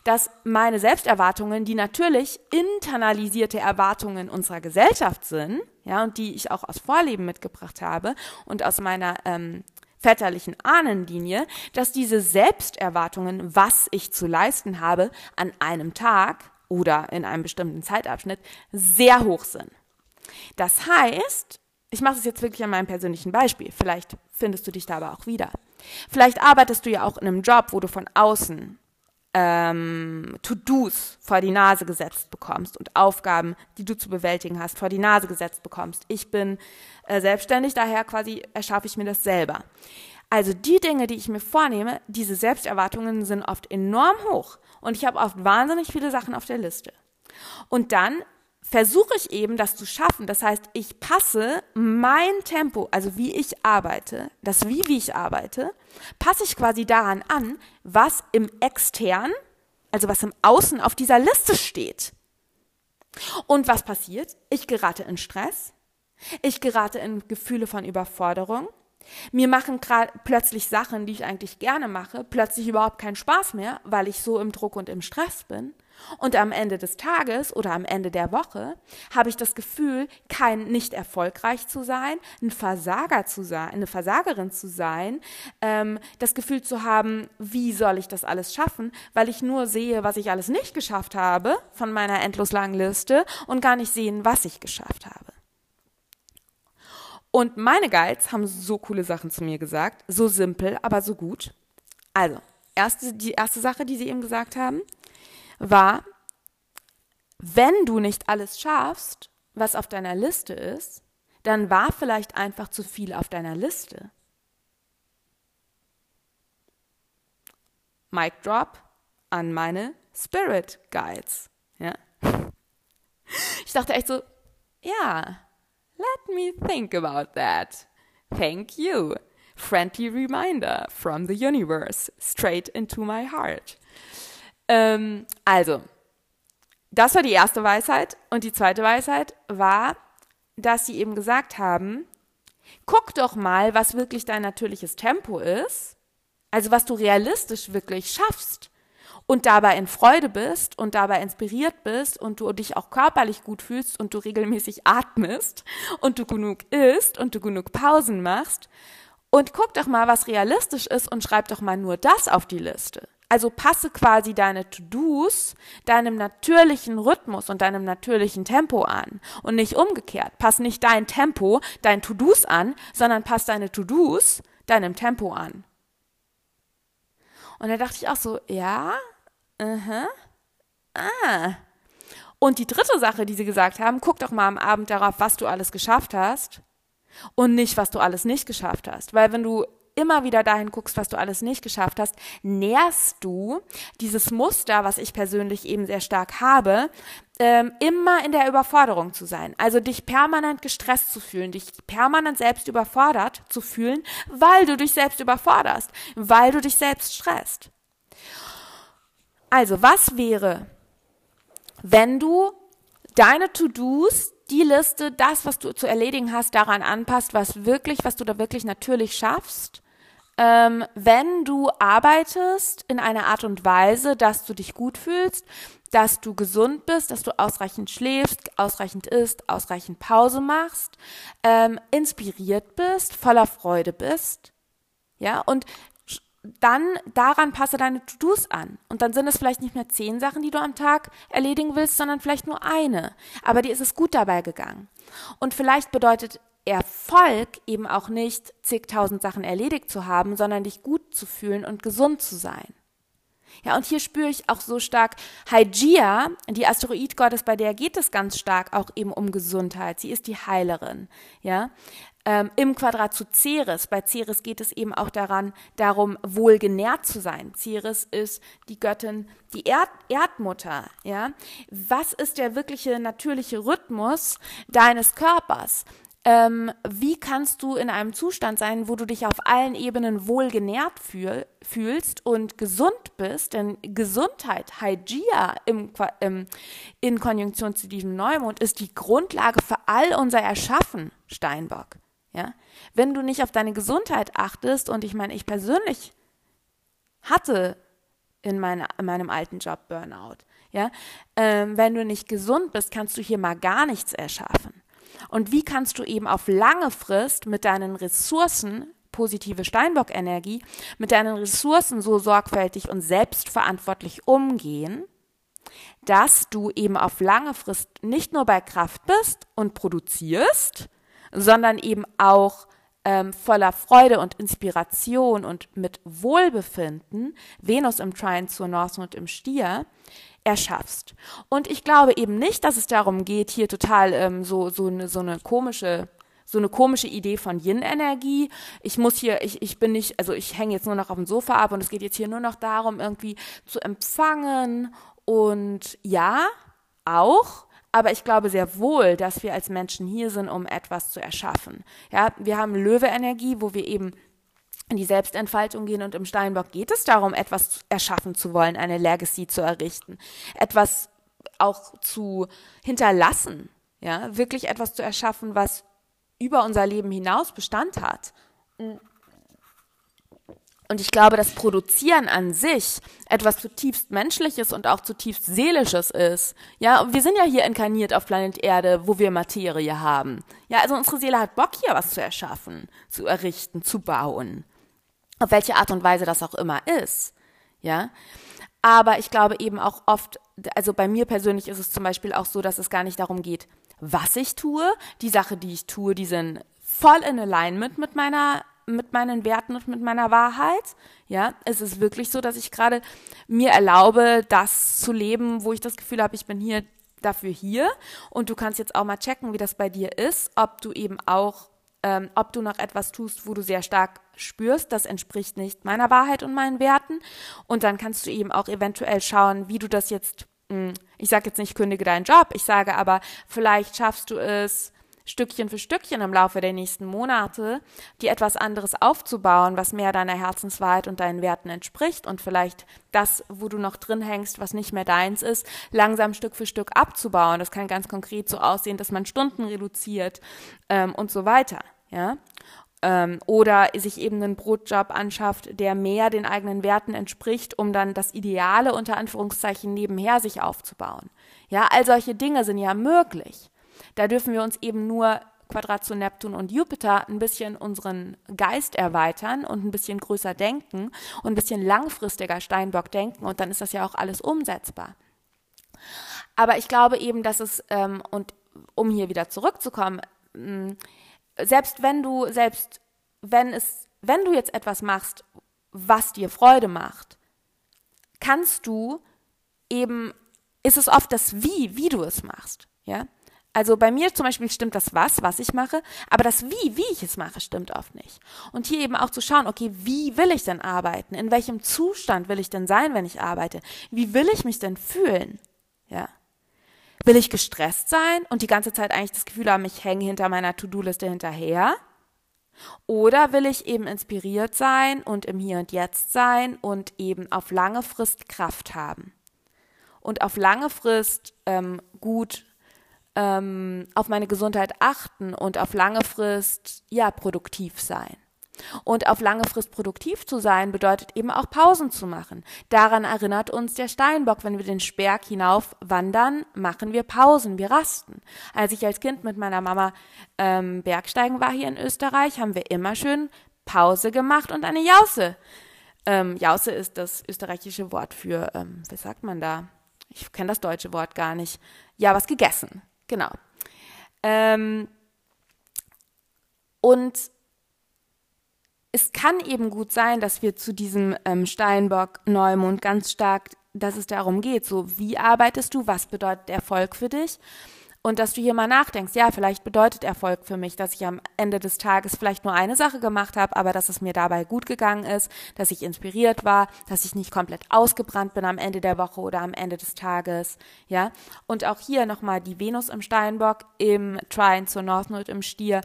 dass meine Selbsterwartungen, die natürlich natürlich internalisierte Erwartungen unserer Gesellschaft sind, ja, und die ich auch aus Vorleben mitgebracht habe und aus meiner ähm, väterlichen Ahnenlinie, dass diese Selbsterwartungen, was ich zu leisten habe, an einem Tag oder in einem bestimmten Zeitabschnitt sehr hoch sind. Das heißt, ich mache es jetzt wirklich an meinem persönlichen Beispiel, vielleicht findest du dich da aber auch wieder. Vielleicht arbeitest du ja auch in einem Job, wo du von außen ähm, To-Dos vor die Nase gesetzt bekommst und Aufgaben, die du zu bewältigen hast, vor die Nase gesetzt bekommst. Ich bin äh, selbstständig, daher quasi erschaffe ich mir das selber. Also die Dinge, die ich mir vornehme, diese Selbsterwartungen sind oft enorm hoch und ich habe oft wahnsinnig viele Sachen auf der Liste. Und dann versuche ich eben, das zu schaffen. Das heißt, ich passe mein Tempo, also wie ich arbeite, das wie, wie ich arbeite, passe ich quasi daran an, was im extern, also was im Außen auf dieser Liste steht. Und was passiert? Ich gerate in Stress. Ich gerate in Gefühle von Überforderung. Mir machen gerade plötzlich Sachen, die ich eigentlich gerne mache, plötzlich überhaupt keinen Spaß mehr, weil ich so im Druck und im Stress bin. Und am Ende des Tages oder am Ende der Woche habe ich das Gefühl, kein nicht erfolgreich zu sein, ein Versager zu sein, eine Versagerin zu sein, ähm, das Gefühl zu haben, wie soll ich das alles schaffen, weil ich nur sehe, was ich alles nicht geschafft habe von meiner endlos langen Liste und gar nicht sehen, was ich geschafft habe. Und meine Guides haben so coole Sachen zu mir gesagt, so simpel, aber so gut. Also, erste, die erste Sache, die sie eben gesagt haben, war, wenn du nicht alles schaffst, was auf deiner Liste ist, dann war vielleicht einfach zu viel auf deiner Liste. Mic drop. an meine Spirit Guides. Ja? Ich dachte echt so, ja, let me think about that. Thank you. Friendly reminder from the universe, straight into my heart. Ähm, also, das war die erste Weisheit. Und die zweite Weisheit war, dass sie eben gesagt haben, guck doch mal, was wirklich dein natürliches Tempo ist, also was du realistisch wirklich schaffst und dabei in Freude bist und dabei inspiriert bist und du dich auch körperlich gut fühlst und du regelmäßig atmest und du genug isst und du genug Pausen machst. Und guck doch mal, was realistisch ist und schreib doch mal nur das auf die Liste. Also passe quasi deine To-Dos deinem natürlichen Rhythmus und deinem natürlichen Tempo an und nicht umgekehrt. Pass nicht dein Tempo, dein To-Dos an, sondern pass deine To-Dos deinem Tempo an. Und da dachte ich auch so, ja, uh -huh, ah. Und die dritte Sache, die sie gesagt haben, guck doch mal am Abend darauf, was du alles geschafft hast und nicht, was du alles nicht geschafft hast. Weil wenn du immer wieder dahin guckst, was du alles nicht geschafft hast, nährst du dieses Muster, was ich persönlich eben sehr stark habe, ähm, immer in der Überforderung zu sein. Also dich permanent gestresst zu fühlen, dich permanent selbst überfordert zu fühlen, weil du dich selbst überforderst, weil du dich selbst stresst. Also, was wäre, wenn du deine To-Dos die Liste, das, was du zu erledigen hast, daran anpasst, was wirklich, was du da wirklich natürlich schaffst ähm, wenn du arbeitest in einer Art und Weise, dass du dich gut fühlst, dass du gesund bist, dass du ausreichend schläfst, ausreichend isst, ausreichend Pause machst, ähm, inspiriert bist, voller Freude bist, ja, und dann daran passe deine To-Dos an. Und dann sind es vielleicht nicht mehr zehn Sachen, die du am Tag erledigen willst, sondern vielleicht nur eine. Aber dir ist es gut dabei gegangen. Und vielleicht bedeutet Erfolg eben auch nicht zigtausend Sachen erledigt zu haben, sondern dich gut zu fühlen und gesund zu sein. Ja, und hier spüre ich auch so stark Hygeia, die Asteroidgottes, bei der geht es ganz stark auch eben um Gesundheit. Sie ist die Heilerin. Ja, ähm, im Quadrat zu Ceres. Bei Ceres geht es eben auch daran, darum, wohlgenährt zu sein. Ceres ist die Göttin, die Erd Erdmutter. Ja, was ist der wirkliche natürliche Rhythmus deines Körpers? Ähm, wie kannst du in einem Zustand sein, wo du dich auf allen Ebenen wohl genährt fühl, fühlst und gesund bist? Denn Gesundheit, Hygia im, im, in Konjunktion zu diesem Neumond ist die Grundlage für all unser Erschaffen, Steinbock. Ja? Wenn du nicht auf deine Gesundheit achtest, und ich meine, ich persönlich hatte in, meine, in meinem alten Job Burnout, ja, ähm, wenn du nicht gesund bist, kannst du hier mal gar nichts erschaffen. Und wie kannst du eben auf lange Frist mit deinen Ressourcen, positive Steinbock-Energie, mit deinen Ressourcen so sorgfältig und selbstverantwortlich umgehen, dass du eben auf lange Frist nicht nur bei Kraft bist und produzierst, sondern eben auch ähm, voller Freude und Inspiration und mit Wohlbefinden, Venus im Trine zur North im Stier, erschaffst. Und ich glaube eben nicht, dass es darum geht, hier total ähm, so, so, eine, so eine komische so eine komische Idee von Yin-Energie. Ich muss hier, ich, ich bin nicht, also ich hänge jetzt nur noch auf dem Sofa ab und es geht jetzt hier nur noch darum, irgendwie zu empfangen. Und ja, auch, aber ich glaube sehr wohl, dass wir als Menschen hier sind, um etwas zu erschaffen. Ja, wir haben Löwe-Energie, wo wir eben in die Selbstentfaltung gehen und im Steinbock geht es darum, etwas erschaffen zu wollen, eine Legacy zu errichten, etwas auch zu hinterlassen, ja, wirklich etwas zu erschaffen, was über unser Leben hinaus Bestand hat. Und ich glaube, dass Produzieren an sich etwas zutiefst Menschliches und auch zutiefst Seelisches ist. Ja, wir sind ja hier inkarniert auf Planet Erde, wo wir Materie haben. Ja, also unsere Seele hat Bock, hier was zu erschaffen, zu errichten, zu bauen auf welche Art und Weise das auch immer ist, ja. Aber ich glaube eben auch oft, also bei mir persönlich ist es zum Beispiel auch so, dass es gar nicht darum geht, was ich tue. Die Sache, die ich tue, die sind voll in Alignment mit meiner mit meinen Werten und mit meiner Wahrheit. Ja, es ist wirklich so, dass ich gerade mir erlaube, das zu leben, wo ich das Gefühl habe, ich bin hier dafür hier. Und du kannst jetzt auch mal checken, wie das bei dir ist, ob du eben auch ähm, ob du noch etwas tust, wo du sehr stark spürst, das entspricht nicht meiner Wahrheit und meinen Werten. Und dann kannst du eben auch eventuell schauen, wie du das jetzt, mh, hm, ich sage jetzt nicht, kündige deinen Job, ich sage aber, vielleicht schaffst du es, Stückchen für Stückchen im Laufe der nächsten Monate, dir etwas anderes aufzubauen, was mehr deiner Herzenswahrheit und deinen Werten entspricht und vielleicht das, wo du noch drin hängst, was nicht mehr deins ist, langsam Stück für Stück abzubauen. Das kann ganz konkret so aussehen, dass man Stunden reduziert ähm, und so weiter. Ja, ähm, oder sich eben einen Brotjob anschafft, der mehr den eigenen Werten entspricht, um dann das Ideale unter Anführungszeichen nebenher sich aufzubauen. Ja, all solche Dinge sind ja möglich. Da dürfen wir uns eben nur Quadrat zu Neptun und Jupiter ein bisschen unseren Geist erweitern und ein bisschen größer denken und ein bisschen langfristiger Steinbock denken und dann ist das ja auch alles umsetzbar. Aber ich glaube eben, dass es, ähm, und um hier wieder zurückzukommen, mh, mm, selbst wenn du, selbst wenn es, wenn du jetzt etwas machst, was dir Freude macht, kannst du eben, ist es oft das Wie, wie du es machst, ja? Also bei mir zum Beispiel stimmt das was, was ich mache, aber das wie, wie ich es mache, stimmt oft nicht. Und hier eben auch zu schauen, okay, wie will ich denn arbeiten? In welchem Zustand will ich denn sein, wenn ich arbeite? Wie will ich mich denn fühlen? Ja. Will ich gestresst sein und die ganze Zeit eigentlich das Gefühl haben, ich hänge hinter meiner To-Do-Liste hinterher? Oder will ich eben inspiriert sein und im Hier und Jetzt sein und eben auf lange Frist Kraft haben? Und auf lange Frist ähm, gut ähm, auf meine Gesundheit achten und auf lange Frist ja produktiv sein. Und auf lange Frist produktiv zu sein bedeutet eben auch Pausen zu machen. Daran erinnert uns der Steinbock, wenn wir den Sperg hinauf wandern, machen wir Pausen, wir rasten. Als ich als Kind mit meiner Mama ähm, Bergsteigen war hier in Österreich, haben wir immer schön Pause gemacht und eine Jause. Ähm, Jause ist das österreichische Wort für, ähm, wie sagt man da? Ich kenne das deutsche Wort gar nicht. Ja, was gegessen. Genau. Ähm, und es kann eben gut sein, dass wir zu diesem ähm, Steinbock-Neumond ganz stark, dass es darum geht, so wie arbeitest du, was bedeutet Erfolg für dich und dass du hier mal nachdenkst, ja, vielleicht bedeutet Erfolg für mich, dass ich am Ende des Tages vielleicht nur eine Sache gemacht habe, aber dass es mir dabei gut gegangen ist, dass ich inspiriert war, dass ich nicht komplett ausgebrannt bin am Ende der Woche oder am Ende des Tages, ja. Und auch hier nochmal die Venus im Steinbock, im Trine zur North Node im Stier,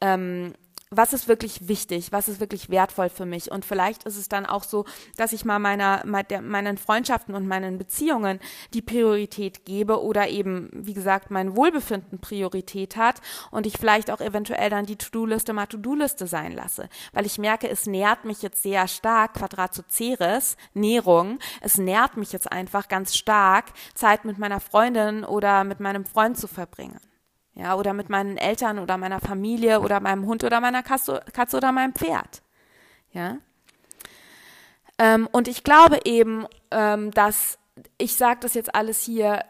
ähm, was ist wirklich wichtig, was ist wirklich wertvoll für mich. Und vielleicht ist es dann auch so, dass ich mal meiner, meinen Freundschaften und meinen Beziehungen die Priorität gebe oder eben, wie gesagt, mein Wohlbefinden Priorität hat und ich vielleicht auch eventuell dann die To-Do-Liste mal To-Do-Liste sein lasse. Weil ich merke, es nährt mich jetzt sehr stark, Quadrat zu Ceres, Nährung, es nährt mich jetzt einfach ganz stark, Zeit mit meiner Freundin oder mit meinem Freund zu verbringen ja, oder mit meinen Eltern oder meiner Familie oder meinem Hund oder meiner Katze, Katze oder meinem Pferd, ja. Ähm, und ich glaube eben, ähm, dass ich sage das jetzt alles hier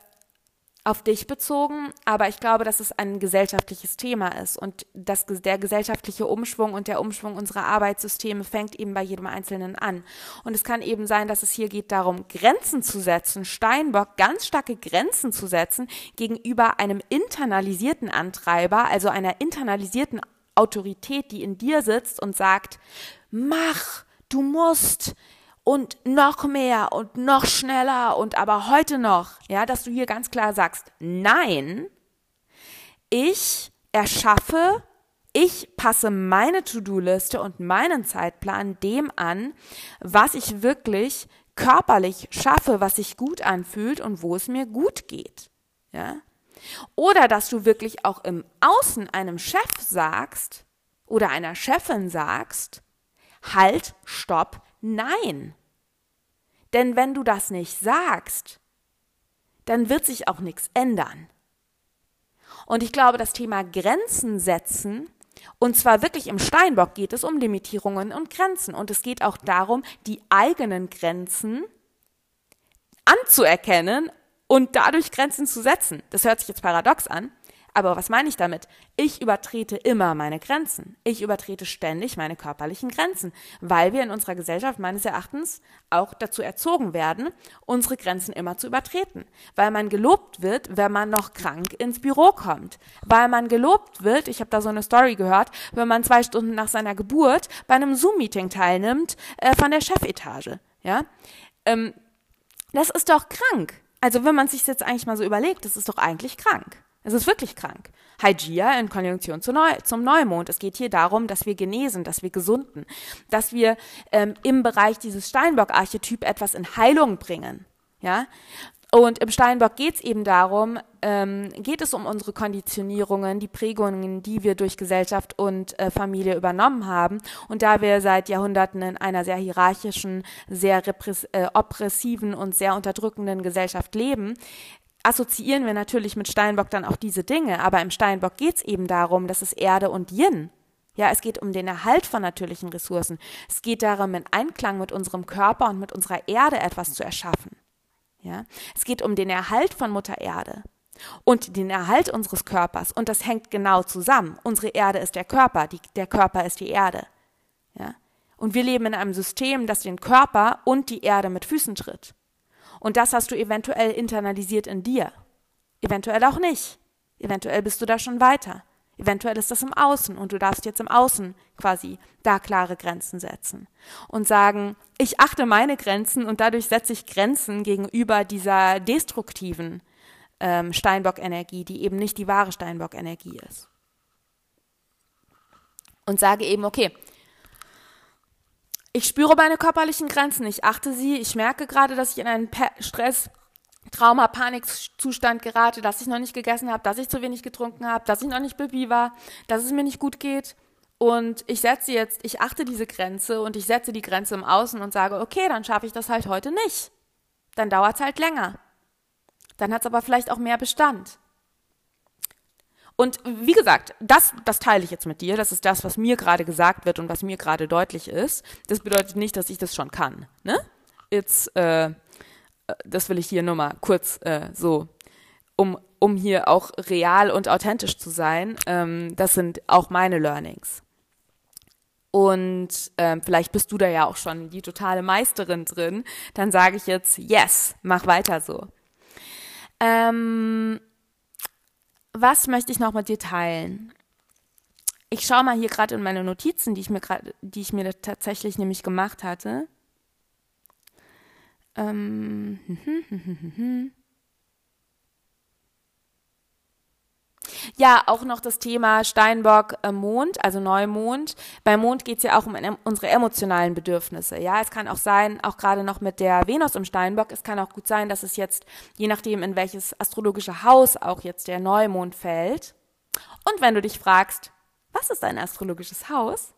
auf dich bezogen, aber ich glaube, dass es ein gesellschaftliches Thema ist und das, der gesellschaftliche Umschwung und der Umschwung unserer Arbeitssysteme fängt eben bei jedem Einzelnen an. Und es kann eben sein, dass es hier geht darum, Grenzen zu setzen, Steinbock ganz starke Grenzen zu setzen gegenüber einem internalisierten Antreiber, also einer internalisierten Autorität, die in dir sitzt und sagt, mach, du musst, und noch mehr und noch schneller und aber heute noch, ja, dass du hier ganz klar sagst, nein, ich erschaffe, ich passe meine To-Do-Liste und meinen Zeitplan dem an, was ich wirklich körperlich schaffe, was sich gut anfühlt und wo es mir gut geht, ja. Oder dass du wirklich auch im Außen einem Chef sagst oder einer Chefin sagst, halt, stopp, Nein. Denn wenn du das nicht sagst, dann wird sich auch nichts ändern. Und ich glaube, das Thema Grenzen setzen, und zwar wirklich im Steinbock geht es um Limitierungen und Grenzen. Und es geht auch darum, die eigenen Grenzen anzuerkennen und dadurch Grenzen zu setzen. Das hört sich jetzt paradox an, Aber was meine ich damit? Ich übertrete immer meine Grenzen. Ich übertrete ständig meine körperlichen Grenzen, weil wir in unserer Gesellschaft meines Erachtens auch dazu erzogen werden, unsere Grenzen immer zu übertreten. Weil man gelobt wird, wenn man noch krank ins Büro kommt. Weil man gelobt wird, ich habe da so eine Story gehört, wenn man zwei Stunden nach seiner Geburt bei einem Zoom-Meeting teilnimmt äh, von der Chefetage. Ja, ähm, das ist doch krank. Also wenn man sich jetzt eigentlich mal so überlegt, das ist doch eigentlich krank. Es ist wirklich krank. Hygia in Konjunktion zu Neu zum Neumond. Es geht hier darum, dass wir genesen, dass wir gesunden, dass wir ähm, im Bereich dieses Steinbock-Archetyp etwas in Heilung bringen. Ja, und im Steinbock geht es eben darum, ähm, geht es um unsere Konditionierungen, die Prägungen, die wir durch Gesellschaft und äh, Familie übernommen haben. Und da wir seit Jahrhunderten in einer sehr hierarchischen, sehr äh, oppressiven und sehr unterdrückenden Gesellschaft leben, assoziieren wir natürlich mit Steinbock dann auch diese Dinge, aber im Steinbock geht es eben darum, dass es Erde und Yin. Ja, es geht um den Erhalt von natürlichen Ressourcen. Es geht darum, in Einklang mit unserem Körper und mit unserer Erde etwas zu erschaffen. Ja, es geht um den Erhalt von Mutter Erde und den Erhalt unseres Körpers. Und das hängt genau zusammen. Unsere Erde ist der Körper, die, der Körper ist die Erde. Ja, und wir leben in einem System, das den Körper und die Erde mit Füßen tritt. Und das hast du eventuell internalisiert in dir. Eventuell auch nicht. Eventuell bist du da schon weiter. Eventuell ist das im Außen und du darfst jetzt im Außen quasi da klare Grenzen setzen und sagen, ich achte meine Grenzen und dadurch setze ich Grenzen gegenüber dieser destruktiven ähm, Steinbock-Energie, die eben nicht die wahre Steinbock-Energie ist. Und sage eben, okay, ich spüre meine körperlichen Grenzen, ich achte sie, ich merke gerade, dass ich in einen Stress, Trauma, Panikzustand gerate, dass ich noch nicht gegessen habe, dass ich zu wenig getrunken habe, dass ich noch nicht baby war, dass es mir nicht gut geht. Und ich setze jetzt, ich achte diese Grenze und ich setze die Grenze im Außen und sage, okay, dann schaffe ich das halt heute nicht. Dann dauert es halt länger. Dann hat es aber vielleicht auch mehr Bestand. Und wie gesagt, das, das teile ich jetzt mit dir. Das ist das, was mir gerade gesagt wird und was mir gerade deutlich ist. Das bedeutet nicht, dass ich das schon kann. Ne? Jetzt, äh, das will ich hier nur mal kurz äh, so, um, um hier auch real und authentisch zu sein. Ähm, das sind auch meine Learnings. Und ähm, vielleicht bist du da ja auch schon die totale Meisterin drin. Dann sage ich jetzt, yes, mach weiter so. Ähm, was möchte ich noch mit dir teilen? Ich schaue mal hier gerade in meine Notizen, die ich mir gerade, die ich mir tatsächlich nämlich gemacht hatte. Ähm, Ja, auch noch das Thema Steinbock äh, Mond, also Neumond. Bei Mond geht es ja auch um unsere emotionalen Bedürfnisse. Ja, es kann auch sein, auch gerade noch mit der Venus im Steinbock, es kann auch gut sein, dass es jetzt, je nachdem, in welches astrologische Haus auch jetzt der Neumond fällt. Und wenn du dich fragst, was ist ein astrologisches Haus?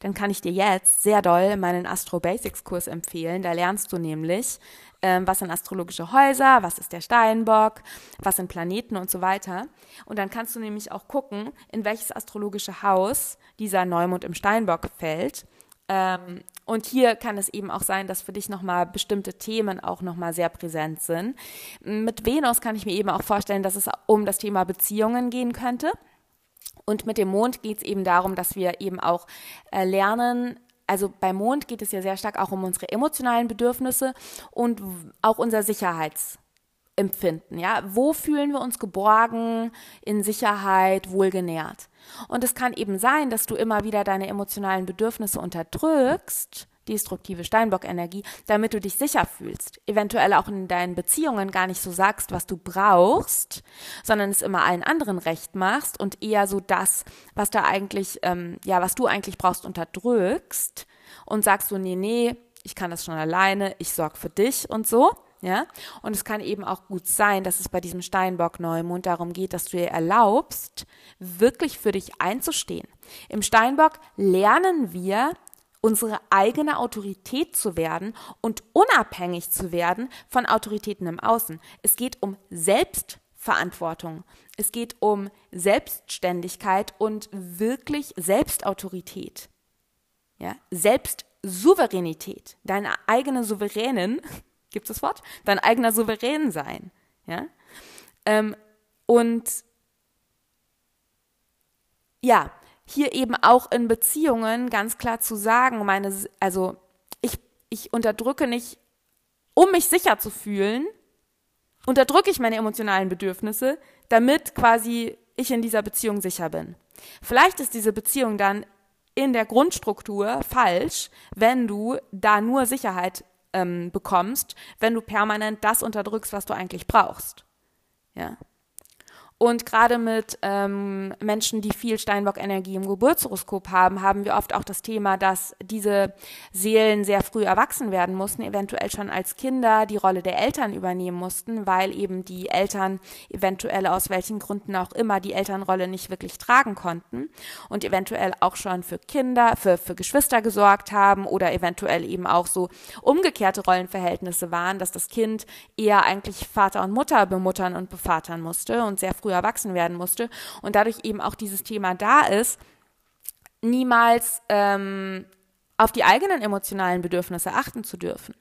Dann kann ich dir jetzt sehr doll meinen Astro Basics Kurs empfehlen. Da lernst du nämlich, ähm, was sind astrologische Häuser, was ist der Steinbock, was sind Planeten und so weiter. Und dann kannst du nämlich auch gucken, in welches astrologische Haus dieser Neumond im Steinbock fällt. Ähm, und hier kann es eben auch sein, dass für dich nochmal bestimmte Themen auch nochmal sehr präsent sind. Mit Venus kann ich mir eben auch vorstellen, dass es um das Thema Beziehungen gehen könnte. Und mit dem Mond geht es eben darum, dass wir eben auch äh, lernen, also beim Mond geht es ja sehr stark auch um unsere emotionalen Bedürfnisse und auch unser Sicherheitsempfinden. Ja, wo fühlen wir uns geborgen, in Sicherheit, wohlgenährt? Und es kann eben sein, dass du immer wieder deine emotionalen Bedürfnisse unterdrückst destruktive Steinbock-Energie, damit du dich sicher fühlst. Eventuell auch in deinen Beziehungen gar nicht so sagst, was du brauchst, sondern es immer allen anderen recht machst und eher so das, was da eigentlich, ähm, ja, was du eigentlich brauchst, unterdrückst und sagst so, nee, nee, ich kann das schon alleine, ich sorge für dich und so. Ja, und es kann eben auch gut sein, dass es bei diesem Steinbock-Neumond darum geht, dass du dir erlaubst, wirklich für dich einzustehen. Im Steinbock lernen wir, unsere eigene Autorität zu werden und unabhängig zu werden von Autoritäten im Außen. Es geht um Selbstverantwortung. Es geht um Selbstständigkeit und wirklich Selbstautorität. Ja, Selbstsouveränität. Deine eigene Souveränin, gibt es das Wort? Dein eigener Souverän sein. Ja, ähm, und ja, hier eben auch in Beziehungen ganz klar zu sagen, meine, also ich, ich unterdrücke nicht, um mich sicher zu fühlen, unterdrücke ich meine emotionalen Bedürfnisse, damit quasi ich in dieser Beziehung sicher bin. Vielleicht ist diese Beziehung dann in der Grundstruktur falsch, wenn du da nur Sicherheit ähm, bekommst, wenn du permanent das unterdrückst, was du eigentlich brauchst. Ja. Und gerade mit ähm, Menschen, die viel Steinbock-Energie im Geburtshoroskop haben, haben wir oft auch das Thema, dass diese Seelen sehr früh erwachsen werden mussten, eventuell schon als Kinder die Rolle der Eltern übernehmen mussten, weil eben die Eltern eventuell aus welchen Gründen auch immer die Elternrolle nicht wirklich tragen konnten und eventuell auch schon für Kinder, für, für Geschwister gesorgt haben oder eventuell eben auch so umgekehrte Rollenverhältnisse waren, dass das Kind eher eigentlich Vater und Mutter bemuttern und bevatern musste und sehr früh früh erwachsen werden musste und dadurch eben auch dieses Thema da ist, niemals ähm, auf die eigenen emotionalen Bedürfnisse achten zu dürfen.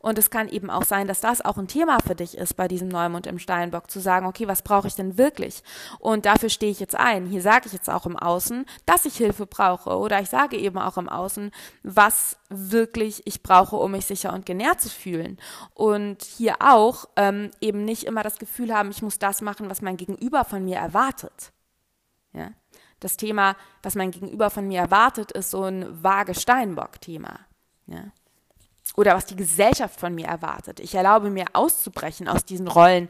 Und es kann eben auch sein, dass das auch ein Thema für dich ist bei diesem Neumond im Steinbock, zu sagen, okay, was brauche ich denn wirklich? Und dafür stehe ich jetzt ein. Hier sage ich jetzt auch im Außen, dass ich Hilfe brauche. Oder ich sage eben auch im Außen, was wirklich ich brauche, um mich sicher und genährt zu fühlen. Und hier auch ähm, eben nicht immer das Gefühl haben, ich muss das machen, was mein Gegenüber von mir erwartet. Ja das Thema, was mein Gegenüber von mir erwartet, ist so ein vage Steinbock-Thema. Ja? Oder was die Gesellschaft von mir erwartet. Ich erlaube mir auszubrechen aus diesen Rollen,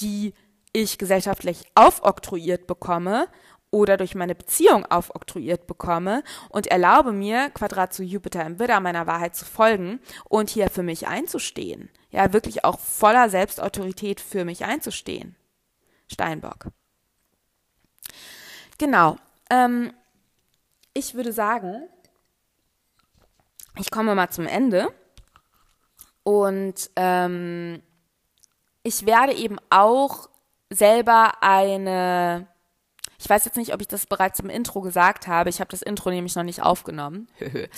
die ich gesellschaftlich aufoktroyiert bekomme oder durch meine Beziehung aufoktroyiert bekomme und erlaube mir, Quadrat zu Jupiter im Widder, meiner Wahrheit zu folgen und hier für mich einzustehen. Ja, wirklich auch voller Selbstautorität für mich einzustehen. Steinbock. Genau. Ähm, ich würde sagen, ich komme mal zum Ende. Und ähm, ich werde eben auch selber eine ich weiß jetzt nicht, ob ich das bereits im Intro gesagt habe. Ich habe das Intro nämlich noch nicht aufgenommen.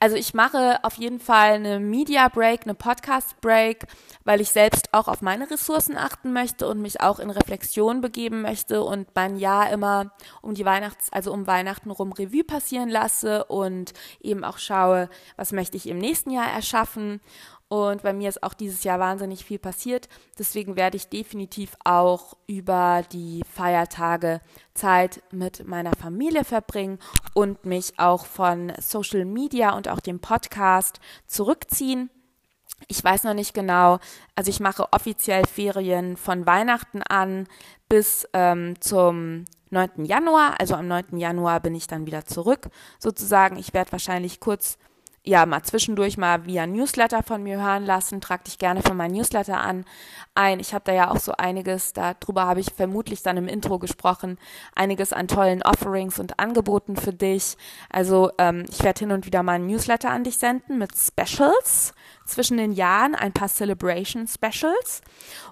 also ich mache auf jeden Fall eine Media Break, eine Podcast Break, weil ich selbst auch auf meine Ressourcen achten möchte und mich auch in Reflexion begeben möchte und mein Jahr immer um die Weihnachts, also um Weihnachten rum Revue passieren lasse und eben auch schaue, was möchte ich im nächsten Jahr erschaffen und bei mir ist auch dieses Jahr wahnsinnig viel passiert. Deswegen werde ich definitiv auch über die Feiertage Zeit mit meiner Familie verbringen und mich auch von Social Media und auch dem Podcast zurückziehen. Ich weiß noch nicht genau, also ich mache offiziell Ferien von Weihnachten an bis ähm, zum 9. Januar. Also am 9. Januar bin ich dann wieder zurück sozusagen. Ich werde wahrscheinlich kurz ja mal zwischendurch mal via Newsletter von mir hören lassen. Trag dich gerne für mein Newsletter an ein. Ich habe da ja auch so einiges, darüber habe ich vermutlich dann im Intro gesprochen, einiges an tollen Offerings und Angeboten für dich. Also ähm, ich werde hin und wieder mal ein Newsletter an dich senden mit Specials zwischen den Jahren, ein paar Celebration Specials.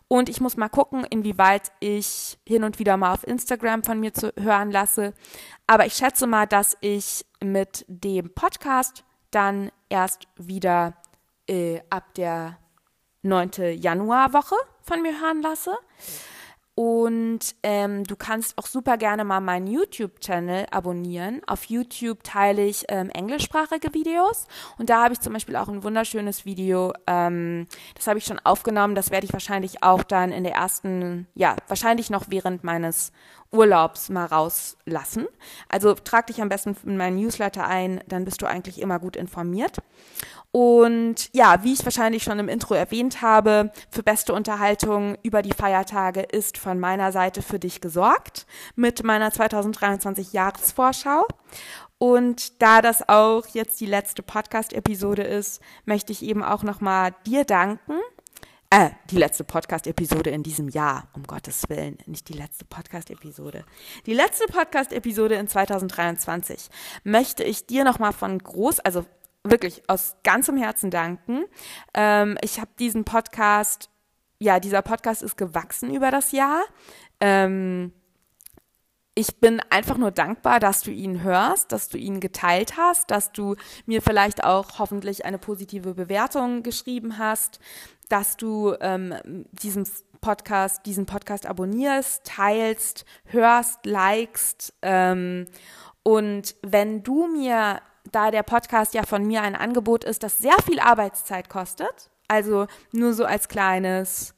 Und ich muss mal gucken, inwieweit ich hin und wieder mal auf Instagram von mir zu hören lasse. Aber ich schätze mal, dass ich mit dem Podcast dann erst wieder äh, ab der 9. Januarwoche von mir hören lasse. Und ähm, du kannst auch super gerne mal meinen YouTube-Channel abonnieren. Auf YouTube teile ich ähm, englischsprachige Videos. Und da habe ich zum Beispiel auch ein wunderschönes Video. Ähm, das habe ich schon aufgenommen. Das werde ich wahrscheinlich auch dann in der ersten, ja, wahrscheinlich noch während meines Urlaubs mal rauslassen. Also trag dich am besten in meinen Newsletter ein, dann bist du eigentlich immer gut informiert. Und ja, wie ich wahrscheinlich schon im Intro erwähnt habe, für beste Unterhaltung über die Feiertage ist von meiner Seite für dich gesorgt mit meiner 2023 Jahresvorschau. Und da das auch jetzt die letzte Podcast-Episode ist, möchte ich eben auch nochmal dir danken. Äh, die letzte Podcast-Episode in diesem Jahr, um Gottes Willen, nicht die letzte Podcast-Episode. Die letzte Podcast-Episode in 2023 möchte ich dir nochmal von groß, also wirklich aus ganzem Herzen danken. Ähm, ich habe diesen Podcast, ja, dieser Podcast ist gewachsen über das Jahr. Ähm, ich bin einfach nur dankbar, dass du ihn hörst, dass du ihn geteilt hast, dass du mir vielleicht auch hoffentlich eine positive Bewertung geschrieben hast, dass du ähm, diesen Podcast, diesen Podcast abonnierst, teilst, hörst, likest. Ähm, und wenn du mir, da der Podcast ja von mir ein Angebot ist, das sehr viel Arbeitszeit kostet, also nur so als kleines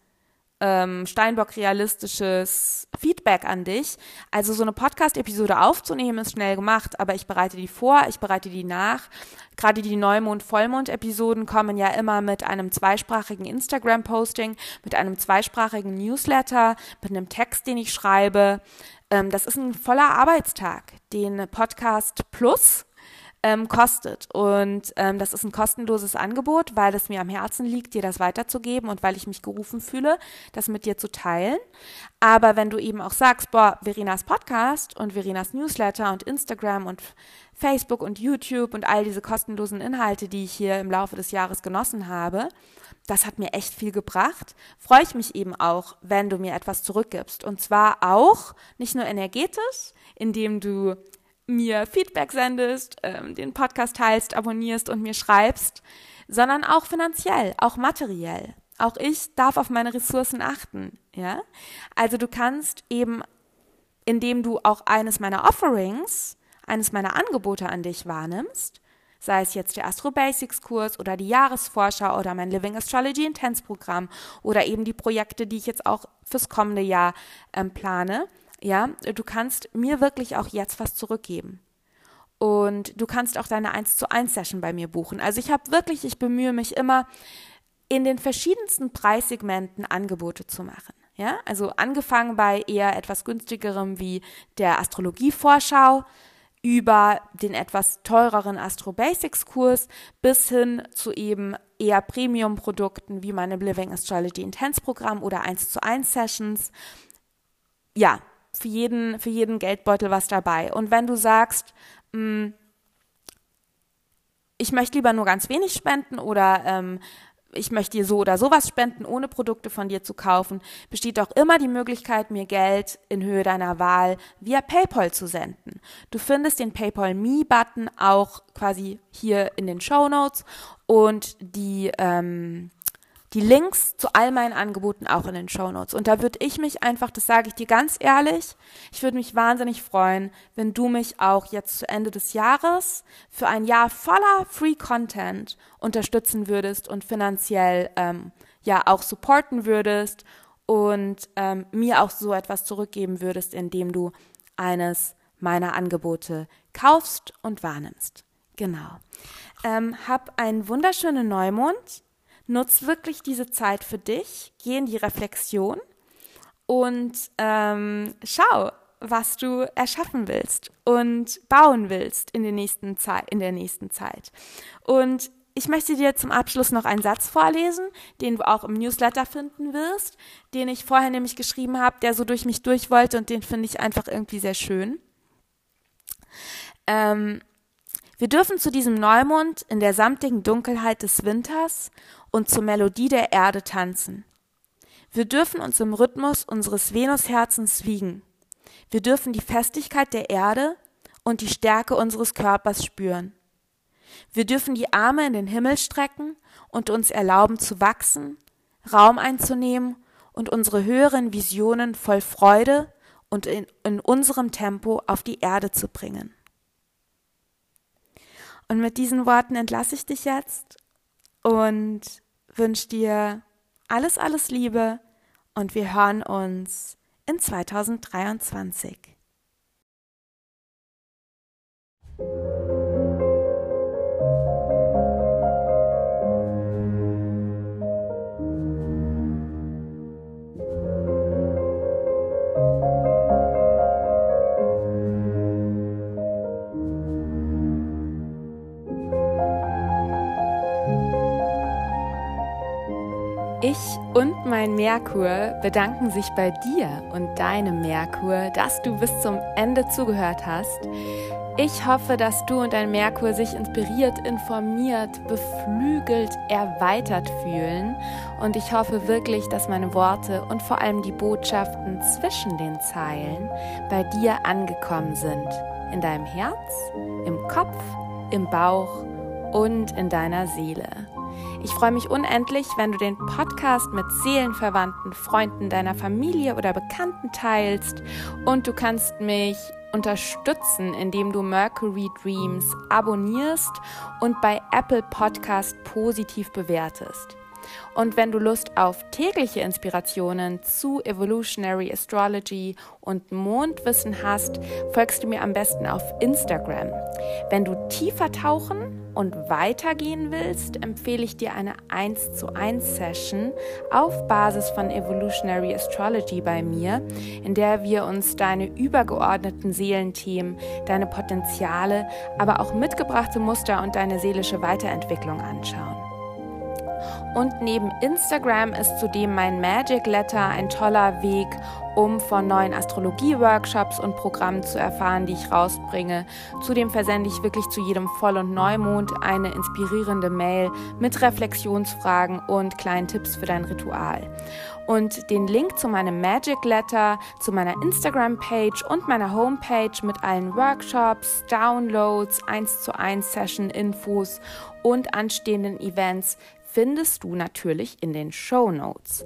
ähm, Steinbock realistisches Feedback an dich. Also so eine Podcast-Episode aufzunehmen ist schnell gemacht, aber ich bereite die vor, ich bereite die nach. Gerade die Neumond-Vollmond-Episoden kommen ja immer mit einem zweisprachigen Instagram-Posting, mit einem zweisprachigen Newsletter, mit einem Text, den ich schreibe. Ähm, das ist ein voller Arbeitstag, den Podcast Plus ähm, kostet. Und ähm, das ist ein kostenloses Angebot, weil es mir am Herzen liegt, dir das weiterzugeben und weil ich mich gerufen fühle, das mit dir zu teilen. Aber wenn du eben auch sagst, boah, Verenas Podcast und Verenas Newsletter und Instagram und Facebook und YouTube und all diese kostenlosen Inhalte, die ich hier im Laufe des Jahres genossen habe, das hat mir echt viel gebracht. Freue ich mich eben auch, wenn du mir etwas zurückgibst. Und zwar auch nicht nur energetisch, indem du mir Feedback sendest, ähm, den Podcast teilst, abonnierst und mir schreibst, sondern auch finanziell, auch materiell. Auch ich darf auf meine Ressourcen achten, ja? Also du kannst eben, indem du auch eines meiner Offerings, eines meiner Angebote an dich wahrnimmst, sei es jetzt der Astro Basics Kurs oder die Jahresvorschau oder mein Living Astrology Intense Programm oder eben die Projekte, die ich jetzt auch fürs kommende Jahr ähm, plane, ja, du kannst mir wirklich auch jetzt was zurückgeben. Und du kannst auch deine 1 zu 1 Session bei mir buchen. Also ich habe wirklich, ich bemühe mich immer, in den verschiedensten Preissegmenten Angebote zu machen. Ja, also angefangen bei eher etwas günstigerem wie der Astrologie-Vorschau, über den etwas teureren Astro Basics Kurs bis hin zu eben eher Premium Produkten wie meine Living Astrology Intense Programm oder 1 zu 1 Sessions. Ja, für jeden, für jeden Geldbeutel was dabei. Und wenn du sagst, mh, hm, ich möchte lieber nur ganz wenig spenden oder ähm, ich möchte dir so oder sowas spenden, ohne Produkte von dir zu kaufen, besteht auch immer die Möglichkeit, mir Geld in Höhe deiner Wahl via PayPal zu senden. Du findest den PayPal Me-Button auch quasi hier in den Show Notes und die ähm, die Links zu all meinen Angeboten auch in den Show Notes. Und da würde ich mich einfach, das sage ich dir ganz ehrlich, ich würde mich wahnsinnig freuen, wenn du mich auch jetzt zu Ende des Jahres für ein Jahr voller Free Content unterstützen würdest und finanziell ähm, ja auch supporten würdest und ähm, mir auch so etwas zurückgeben würdest, indem du eines meiner Angebote kaufst und wahrnimmst. Genau. Ähm, hab einen wunderschönen Neumond nutz wirklich diese Zeit für dich, geh in die Reflexion und ähm, schau, was du erschaffen willst und bauen willst in, der nächsten Zeit, in der nächsten Zeit. Und ich möchte dir zum Abschluss noch einen Satz vorlesen, den du auch im Newsletter finden wirst, den ich vorher nämlich geschrieben habe, der so durch mich durch wollte und den finde ich einfach irgendwie sehr schön. Ähm, wir dürfen zu diesem Neumond in der samtigen Dunkelheit des Winters und zur Melodie der Erde tanzen. Wir dürfen uns im Rhythmus unseres Venusherzens wiegen. Wir dürfen die Festigkeit der Erde und die Stärke unseres Körpers spüren. Wir dürfen die Arme in den Himmel strecken und uns erlauben zu wachsen, Raum einzunehmen und unsere höheren Visionen voll Freude und in, in unserem Tempo auf die Erde zu bringen. Und mit diesen Worten entlasse ich dich jetzt und wünsche dir alles, alles Liebe und wir hören uns in 2023. Ich und mein Merkur bedanken sich bei dir und deinem Merkur, dass du bis zum Ende zugehört hast. Ich hoffe, dass du und dein Merkur sich inspiriert, informiert, beflügelt, erweitert fühlen. Und ich hoffe wirklich, dass meine Worte und vor allem die Botschaften zwischen den Zeilen bei dir angekommen sind. In deinem Herz, im Kopf, im Bauch und in deiner Seele. Ich freue mich unendlich, wenn du den Podcast mit Seelenverwandten, Freunden deiner Familie oder Bekannten teilst und du kannst mich unterstützen, indem du Mercury Dreams abonnierst und bei Apple Podcast positiv bewertest. Und wenn du Lust auf tägliche Inspirationen zu Evolutionary Astrology und Mondwissen hast, folgst du mir am besten auf Instagram. Wenn du tiefer tauchen und weitergehen willst, empfehle ich dir eine 1 zu 1 Session auf Basis von Evolutionary Astrology bei mir, in der wir uns deine übergeordneten Seelenthemen, deine Potenziale, aber auch mitgebrachte Muster und deine seelische Weiterentwicklung anschauen. Und neben Instagram ist zudem mein Magic Letter ein toller Weg, um von neuen Astrologie-Workshops und Programmen zu erfahren, die ich rausbringe. Zudem versende ich wirklich zu jedem Voll- und Neumond eine inspirierende Mail mit Reflexionsfragen und kleinen Tipps für dein Ritual. Und den Link zu meinem Magic Letter, zu meiner Instagram-Page und meiner Homepage mit allen Workshops, Downloads, 1 zu 1 Session-Infos und anstehenden Events findest du natürlich in den Show Notes.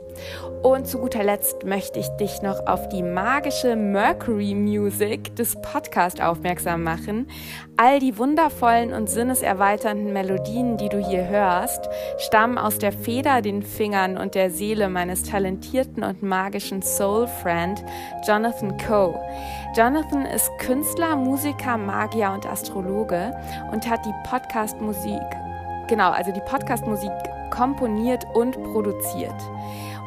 Und zu guter Letzt möchte ich dich noch auf die magische Mercury Music des Podcasts aufmerksam machen. All die wundervollen und sinneserweiternden Melodien, die du hier hörst, stammen aus der Feder, den Fingern und der Seele meines talentierten und magischen Soul Friend Jonathan Coe. Jonathan ist Künstler, Musiker, Magier und Astrologe und hat die Podcast-Musik genau, also die Podcast-Musik komponiert und produziert.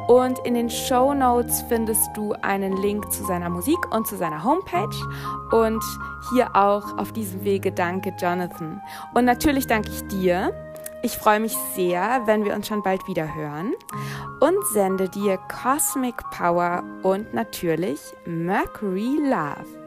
Und in den Show Notes findest du einen Link zu seiner Musik und zu seiner Homepage. Und hier auch auf diesem Wege danke Jonathan. Und natürlich danke ich dir. Ich freue mich sehr, wenn wir uns schon bald wieder hören und sende dir Cosmic Power und natürlich Mercury Love.